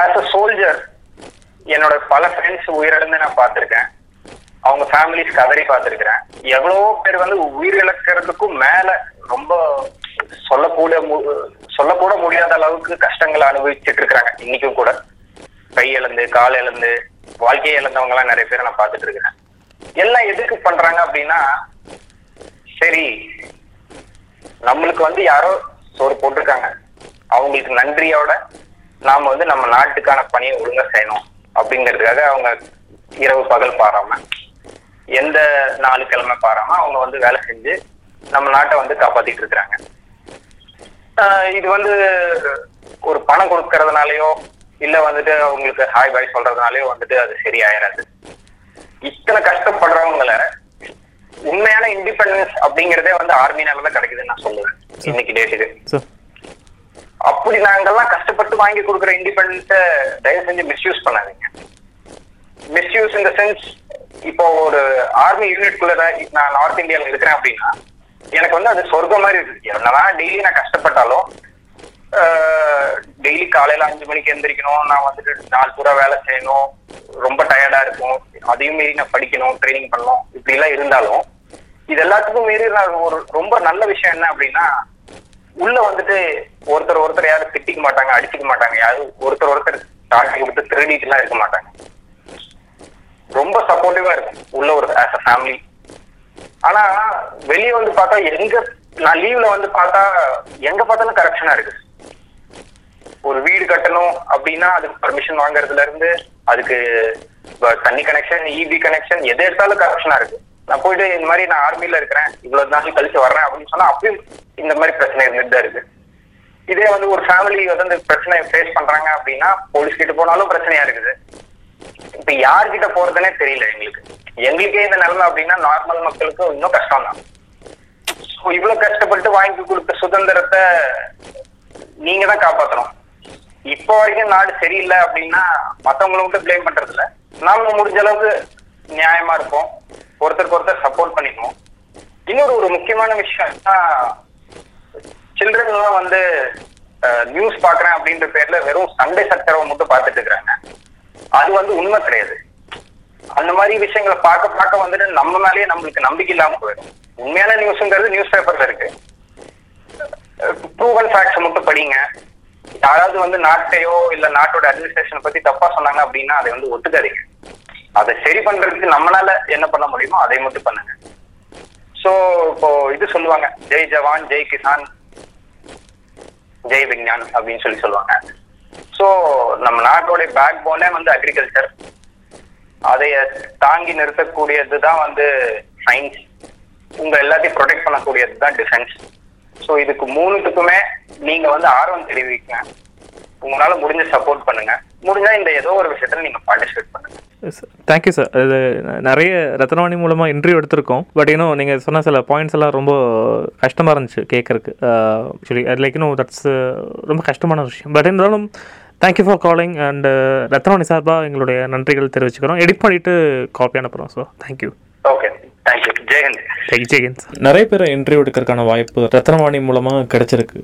ஆஸ் அ சோல்ஜர் என்னோட பல ஃப்ரெண்ட்ஸ் உயிரிழந்து நான் பார்த்திருக்கேன். அவங்க ஃபேமிலிஸ் கதறி பார்த்திருக்கிறேன். எவ்வளவோ பேர் வந்து உயிரிழக்கிறதுக்கும் மேல ரொம்ப சொல்லக்கூட மு- சொல்லக்கூட முடியாத அளவுக்கு கஷ்டங்களை அனுபவிச்சுட்டு இருக்கிறாங்க. இன்னைக்கும் கூட. கை இழந்து கால் இழந்து வாழ்க்கையை இழந்தவங்க எல்லாம் நிறைய பேரை நான் பார்த்துட்டு இருக்கிறேன். எல்லாம் எதுக்கு பண்றாங்க அப்படின்னா சரி நம்மளுக்கு வந்து யாரோ சோறு போட்டிருக்காங்க. அவங்களுக்கு நன்றியோட நாம வந்து நம்ம நாட்டுக்கான பணியை ஒழுங்கா செய்யணும் அப்படிங்கிறதுக்காக அவங்க இரவு பகல் பாராம எந்த நாலு கிழமை பாராம அவங்க வந்து வேலை செஞ்சு நம்ம நாட்டை வந்து காப்பாத்திட்டு இருக்கிறாங்க. இது வந்து ஒரு பணம் கொடுக்கறதுனாலயோ இல்ல வந்துட்டு அவங்களுக்கு ஹாய் பாய் சொல்றதுனாலயோ வந்துட்டு அது சரியாயிராது. இத்தனை கஷ்டப்படுறவங்கள உண்மையான இண்டிபெண்டன்ஸ் அப்படிங்கறதே வந்து ஆர்மினால தான் கிடைக்குதுன்னு நான் சொல்லுவேன். இன்னைக்கு டேட்டுக்கு அப்படி நாங்கெல்லாம் கஷ்டப்பட்டு வாங்கி கொடுக்குற இண்டிபெண்டன்ஸ தயவு செஞ்சு மிஸ்யூஸ் பண்ணாதீங்க. மிஸ்யூஸ் இந்த சென்ஸ் இப்போ ஒரு ஆர்மி யூனிட்குள்ள நான் நார்த் இந்தியால இருக்கிறேன் அப்படின்னா எனக்கு வந்து அது சொர்க்கம் மாதிரி இருக்கு என்னதான் டெய்லி நான் கஷ்டப்பட்டாலும் டெய்லி காலையில அஞ்சு மணிக்கு எந்திரிக்கணும். நான் வந்துட்டு நாலு பூரா வேலை செய்யணும். ரொம்ப டயர்டா இருக்கும். அதையும் மீறி நான் படிக்கணும் ட்ரைனிங் பண்ணணும். இப்படி எல்லாம் இருந்தாலும் இது எல்லாத்துக்கும் மீறி நான் ஒரு ரொம்ப நல்ல விஷயம் என்ன அப்படின்னா உள்ள வந்துட்டு ஒருத்தர் ஒருத்தர் யாரும் திட்டிக்க மாட்டாங்க அடிச்சுக்க மாட்டாங்க. யாரும் ஒருத்தர் ஒருத்தர் தாக்கி கொடுத்து திருடிட்டு எல்லாம் இருக்க மாட்டாங்க. ரொம்ப சப்போர்ட்டிவா இருக்கும். உள்ள ஒரு ஆஸ் அ ஃபேமிலி ஆனா வெளியே வந்து பார்த்தா எங்க நான் லீவ்ல வந்து பார்த்தா எங்க பார்த்தாலும் கரெக்ஷனா இருக்கு. ஒரு வீடு கட்டணும் அப்படின்னா அதுக்கு பர்மிஷன் வாங்குறதுல இருந்து அதுக்கு தண்ணி கனெக்ஷன் இபி கனெக்ஷன் எது எடுத்தாலும் கரெக்ஷனா இருக்கு. நான் போயிட்டு இந்த மாதிரி நான் ஆர்மியில இருக்கிறேன் இவ்வளவு நாள் கழிச்சு வர்றேன் அப்படின்னு சொன்னா அப்பயும் இந்த மாதிரி பிரச்சனை இருந்துட்டு தான் இருக்கு. இதே வந்து ஒரு ஃபேமிலி வந்து இந்த பிரச்சனை ஃபேஸ் பண்றாங்க அப்படின்னா போலீஸ் கிட்ட போனாலும் பிரச்சனையா இருக்குது. இப்ப யார்கிட்ட போறதுனே தெரியல எங்களுக்கு. எங்களுக்கே இந்த நிலைமை அப்படின்னா நார்மல் மக்களுக்கு இன்னும் கஷ்டம் தான் இவ்வளவு கஷ்டப்பட்டு வாங்கி கொடுத்த சுதந்திரத்தை நீங்க தான் காப்பாத்தணும். இப்போ வரைக்கும் நாடு சரியில்லை அப்படின்னா மத்தவங்களை மட்டும் பிளேம் பண்றது இல்ல நாம முடிஞ்ச அளவுக்கு நியாயமா இருப்போம். ஒருத்தருக்கு ஒருத்தர் சப்போர்ட் பண்ணிக்குவோம் இன்னொரு ஒரு முக்கியமான விஷயம் சில்ட்ரன் எல்லாம் வந்து நியூஸ் பாக்குறேன் அப்படின்ற பேர்ல வெறும் சண்டை சக்கரவை மட்டும் பார்த்துட்டு இருக்கிறாங்க. அது வந்து உண்மை கிடையாது. அந்த மாதிரி விஷயங்களை பார்க்க பார்க்க வந்துட்டு நம்ம மேலேயே நம்மளுக்கு நம்பிக்கை இல்லாம போயிடும். உண்மையான நியூஸ்ங்கிறது நியூஸ் பேப்பர்ல இருக்கு. ப்ரூவல் ஃபேக்ட்ஸ் மட்டும் படிங்க. யாராவது வந்து நாட்டையோ இல்ல நாட்டோட அட்மினிஸ்ட்ரேஷனை பத்தி தப்பா சொன்னாங்க அப்படின்னா அதை வந்து ஒத்துக்காதீங்க. அதை சரி பண்றதுக்கு நம்மளால என்ன பண்ண முடியுமோ அதை மட்டும் பண்ணுங்க. சோ இப்போ இது சொல்லுவாங்க ஜெய் ஜவான் ஜெய் கிசான் ஜெய் விஞ்ஞான் அப்படின்னு சொல்லி சொல்லுவாங்க. சோ நம்ம நாட்டோட பேக் போனே வந்து அக்ரிகல்ச்சர் அதைய தாங்கி நிறுத்தக்கூடியது தான் வந்து சயின்ஸ் உங்க எல்லாத்தையும் ப்ரொடெக்ட் பண்ணக்கூடியது தான் டிஃபென்ஸ் ஸோ இதுக்கு மூணுத்துக்குமே நீங்க வந்து ஆர்வம் தெரிவிக்கங்க உங்களால முடிஞ்ச சப்போர்ட் பண்ணுங்க. முடிஞ்சா இந்த ஏதோ ஒரு விஷயத்துல நீங்க பார்ட்டிசிபேட் பண்ணுங்க. தேங்க்யூ சார் இது நிறைய ரத்னவாணி மூலமாக இன்டர்வியூ எடுத்திருக்கோம். பட் இன்னும் நீங்கள் சொன்ன சில பாயிண்ட்ஸ் எல்லாம் ரொம்ப கஷ்டமாக இருந்துச்சு கேட்கறக்கு ஆக்சுவலி அது லைக் இன்னும் தட்ஸ் ரொம்ப கஷ்டமான விஷயம். பட் இருந்தாலும் thank you for calling and Ratnavani சார்பாக எங்களுடைய நன்றிகள் தெரிவிச்சுக்கிறோம். எடிட் பண்ணிவிட்டு காப்பி அனுப்புகிறோம் ஸோ தேங்க்யூ ஓகே நிறைய பேரை இன்டர்வியூ எடுக்கிறதுக்கான வாய்ப்பு ரத்னவாணி மூலமாக கிடைச்சிருக்கு.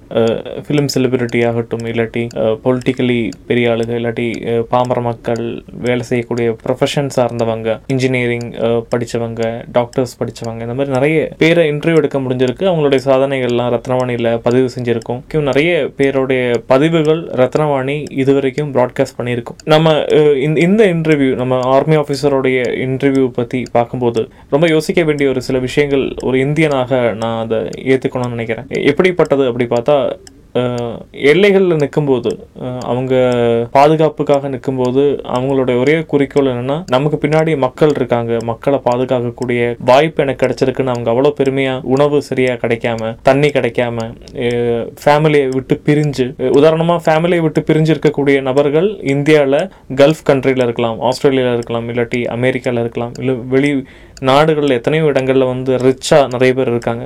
ஃபிலிம் செலிபிரிட்டி ஆகட்டும் இல்லாட்டி பொலிட்டிக்கலி பெரிய ஆளுங்க இல்லாட்டி பாமர மக்கள் வேலை செய்யக்கூடிய ப்ரொஃபஷன் சார்ந்தவங்க இன்ஜினியரிங் படித்தவங்க டாக்டர்ஸ் படித்தவங்க இந்த மாதிரி நிறைய பேரை இன்டர்வியூ எடுக்க முடிஞ்சிருக்கு. அவங்களுடைய சாதனைகள்லாம் ரத்னவாணியில் பதிவு செஞ்சுருக்கோம். நிறைய பேருடைய பதிவுகள் ரத்னவாணி இதுவரைக்கும் ப்ராட்காஸ்ட் பண்ணியிருக்கோம். நம்ம இந்த இந்த இன்டர்வியூ நம்ம ஆர்மி ஆஃபீஸருடைய இன்டர்வியூ பற்றி பார்க்கும்போது ரொம்ப யோசிக்க வேண்டிய ஒரு சில விஷயங்கள் ஒரு இந்தியனாக நான் அதை ஏற்றுக்கணும்னு நினைக்கிறேன். எப்படிப்பட்டது அப்படி பார்த்தா எல்லைகளில் நிற்கும்போது அவங்க பாதுகாப்புக்காக நிற்கும்போது அவங்களுடைய ஒரே குறிக்கோள் என்னன்னா நமக்கு பின்னாடி மக்கள் இருக்காங்க. மக்களை பாதுகாக்கக்கூடிய வாய்ப்பு எனக்கு கிடைச்சிருக்குன்னு அவங்க அவ்வளோ பெருமையாக உணவு சரியாக கிடைக்காம தண்ணி கிடைக்காம ஃபேமிலியை விட்டு பிரிஞ்சு உதாரணமாக ஃபேமிலியை விட்டு பிரிஞ்சு இருக்கக்கூடிய நபர்கள் இந்தியாவில் கல்ஃப் கண்ட்ரியில் இருக்கலாம் ஆஸ்திரேலியாவில் இருக்கலாம் இல்லாட்டி அமெரிக்காவில் இருக்கலாம் இல்லை வெளி நாடுகளில் எத்தனையோ இடங்களில் வந்து ரிச்சாக நிறைய பேர் இருக்காங்க.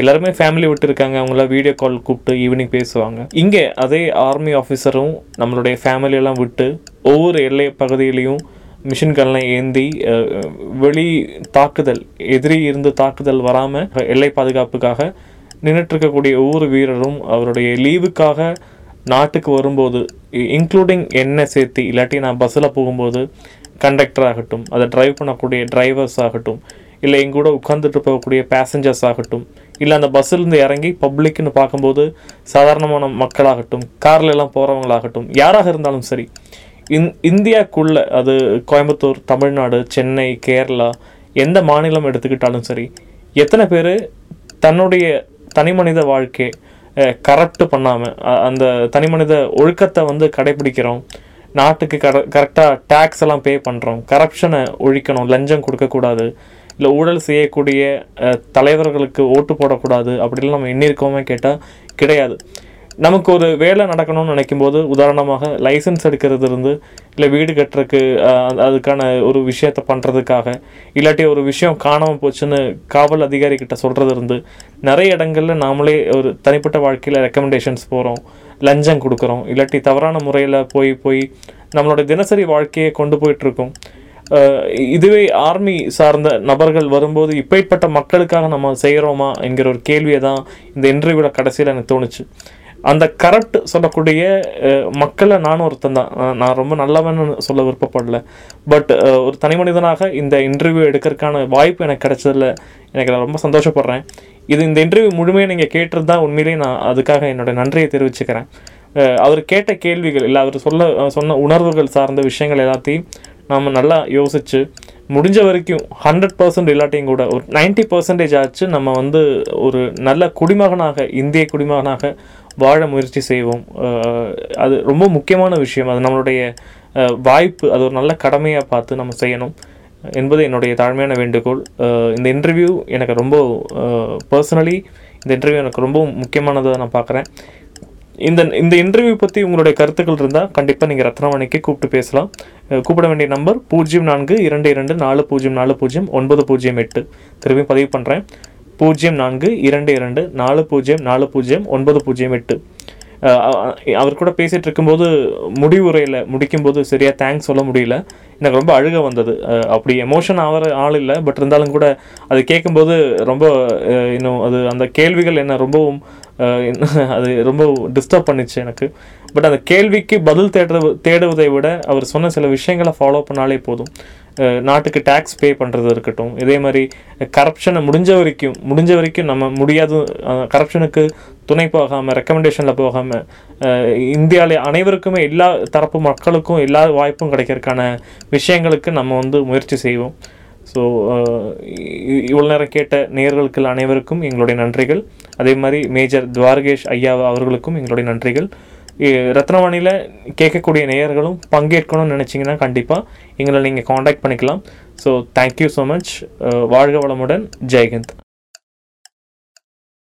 எல்லாருமே ஃபேமிலி விட்டு இருக்காங்க அவங்கள வீடியோ கால் கூப்பிட்டு ஈவினிங் பேசுவாங்க. இங்கே அதே ஆர்மி ஆஃபீஸரும் நம்மளுடைய ஃபேமிலியெல்லாம் விட்டு ஒவ்வொரு எல்லை பகுதியிலையும் மிஷின்கள்லாம் ஏந்தி வெளி தாக்குதல் எதிரி இருந்து தாக்குதல் வராமல் எல்லை பாதுகாப்புக்காக நின்றுட்டு இருக்கக்கூடிய ஒவ்வொரு வீரரும் அவருடைய லீவுக்காக நாட்டுக்கு வரும்போது இன்க்ளூடிங் என்ன சேர்த்து இல்லாட்டி நான் பஸ்ஸில் போகும்போது கண்டக்டர் ஆகட்டும் அதை ட்ரைவ் பண்ணக்கூடிய டிரைவர்ஸ் ஆகட்டும் இல்லை எங்கூட உட்காந்துட்டு போகக்கூடிய பேசஞ்சர்ஸ் ஆகட்டும் இல்லை அந்த பஸ்ஸிலேருந்து இறங்கி பப்ளிக்னு பார்க்கும்போது சாதாரணமான மக்களாகட்டும் கார்ல எல்லாம் போகிறவங்களாகட்டும் யாராக இருந்தாலும் சரி இந் இந்தியாக்குள்ளே அது கோயம்புத்தூர் தமிழ்நாடு சென்னை கேரளா எந்த மாநிலம் எடுத்துக்கிட்டாலும் சரி எத்தனை பேர் தன்னுடைய தனிமனித வாழ்க்கை கரப்ட் பண்ணாமல் அந்த தனிமனித ஒழுக்கத்தை வந்து கடைபிடிக்கிறோம் நாட்டுக்கு கர கரெக்டாக டேக்ஸ் எல்லாம் பே பண்ணுறோம் கரப்ஷனை ஒழிக்கணும் லஞ்சம் கொடுக்கக்கூடாது இல்லை ஊழல் செய்யக்கூடிய தலைவர்களுக்கு ஓட்டு போடக்கூடாது அப்படிலாம் நம்ம எண்ணிருக்கோமே கேட்டால் கிடையாது. நமக்கு ஒரு வேலை நடக்கணும்னு நினைக்கும் போது உதாரணமாக லைசன்ஸ் எடுக்கிறது இருந்து இல்லை வீடு கட்டுறதுக்கு அதுக்கான ஒரு விஷயத்த பண்ணுறதுக்காக இல்லாட்டி ஒரு விஷயம் காணாமல் போச்சுன்னு காவல் அதிகாரி கிட்ட சொல்கிறது இருந்து நிறைய இடங்களில் நாமளே ஒரு தனிப்பட்ட வாழ்க்கையில் ரெக்கமெண்டேஷன்ஸ் போகிறோம் லஞ்சம் கொடுக்குறோம் இல்லாட்டி தவறான முறையில் போய் போய் நம்மளோட தினசரி வாழ்க்கையை கொண்டு போயிட்டுருக்கோம். இதுவே ஆர்மி சார்ந்த நபர்கள் வரும்போது இப்பேற்பட்ட மக்களுக்காக நம்ம செய்கிறோமா என்கிற ஒரு கேள்வியை தான் இந்த இன்டர்வியூவில் கடைசியில் எனக்கு தோணுச்சு. அந்த கரெக்ட் சொல்லக்கூடிய மக்களை நானும் ஒருத்தன் தான். நான் ரொம்ப நல்லவன்னு சொல்ல விருப்பப்படல. பட் ஒரு தனி மனிதனாக இந்த இன்டர்வியூ எடுக்கிறதுக்கான வாய்ப்பு எனக்கு கிடைச்சதுல எனக்கு நான் ரொம்ப சந்தோஷப்படுறேன். இது இந்த இன்டர்வியூ முழுமையாக நீங்கள் கேட்டது தான் உண்மையிலேயே நான் அதுக்காக என்னுடைய நன்றியை தெரிவிச்சுக்கிறேன். அவர் கேட்ட கேள்விகள் இல்லை அவர் சொல்ல சொன்ன உணர்வுகள் சார்ந்த விஷயங்கள் எல்லாத்தையும் நாம் நல்லா யோசித்து முடிஞ்ச வரைக்கும் ஹண்ட்ரட் பர்சன்ட் இல்லாட்டியும் கூட ஒரு 90% பர்சன்டேஜ் ஆச்சு நம்ம வந்து ஒரு நல்ல குடிமகனாக இந்திய குடிமகனாக வாழ முயற்சி செய்வோம். அது ரொம்ப முக்கியமான விஷயம். அது நம்மளுடைய வாய்ப்பு அது ஒரு நல்ல கடமையாக பார்த்து நம்ம செய்யணும் என்பது என்னுடைய தாழ்மையான வேண்டுகோள். இந்த இன்டர்வியூ எனக்கு ரொம்ப பர்சனலி இந்த இன்டர்வியூ எனக்கு ரொம்ப முக்கியமானதாக நான் பார்க்குறேன். இந்த இந்த இன்டர்வியூ பற்றி உங்களுடைய கருத்துக்கள் இருந்தால் கண்டிப்பாக நீங்கள் ரத்னவாணிக்கு கூப்பிட்டு பேசலாம். கூப்பிட வேண்டிய நம்பர் பூஜ்ஜியம் நான்கு இரண்டு இரண்டு நாலு பூஜ்ஜியம் நாலு பூஜ்ஜியம் ஒன்பது பூஜ்ஜியம் எட்டு. திரும்பி பதிவு பண்ணுறேன் பூஜ்ஜியம் நான்கு இரண்டு இரண்டு நாலு பூஜ்ஜியம் நாலு பூஜ்ஜியம் ஒன்பது பூஜ்ஜியம் எட்டு. அவர் கூட பேசிகிட்டு இருக்கும்போது முடிவுரையில் முடிக்கும்போது சரியாக தேங்க்ஸ் சொல்ல முடியல. எனக்கு ரொம்ப அழுக வந்தது. அப்படி எமோஷன் ஆகிற ஆள் இல்லை பட் இருந்தாலும் கூட அது கேட்கும்போது ரொம்ப இன்னும் அது அந்த கேள்விகள் என்ன ரொம்பவும் அது ரொம்ப டிஸ்டர்ப் பண்ணிச்சு எனக்கு. பட் அந்த கேள்விக்கு பதில் தேடுற தேடுவதை விட அவர் சொன்ன சில விஷயங்களை ஃபாலோ பண்ணாலே போதும். நாட்டுக்கு டேக்ஸ் பே பண்ணுறது இருக்கட்டும். இதே மாதிரி கரப்ஷனை முடிஞ்ச வரைக்கும் முடிஞ்ச வரைக்கும் நம்ம முடியாது கரப்ஷனுக்கு துணை போகாமல் ரெக்கமெண்டேஷனில் போகாமல் இந்தியாவில் அனைவருக்குமே எல்லா தரப்பு மக்களுக்கும் எல்லா வாய்ப்பும் கிடைக்கிறதுக்கான விஷயங்களுக்கு நம்ம வந்து முயற்சி செய்வோம். ஸோ uh, இவ்வளோ நேரம் கேட்ட நேயர்களுக்கு அனைவருக்கும் எங்களுடைய நன்றிகள். அதே மாதிரி மேஜர் துவாரகேஷ் ஐயா அவர்களுக்கும் எங்களுடைய நன்றிகள். ரத்னவாணியில் கேட்கக்கூடிய நேயர்களும் பங்கேற்கணும்னு நினச்சிங்கன்னா கண்டிப்பாக எங்களை நீங்கள் காண்டாக்ட் பண்ணிக்கலாம். ஸோ தேங்க்யூ ஸோ மச் வாழ்க வளமுடன். ஜெய்ஹிந்த்.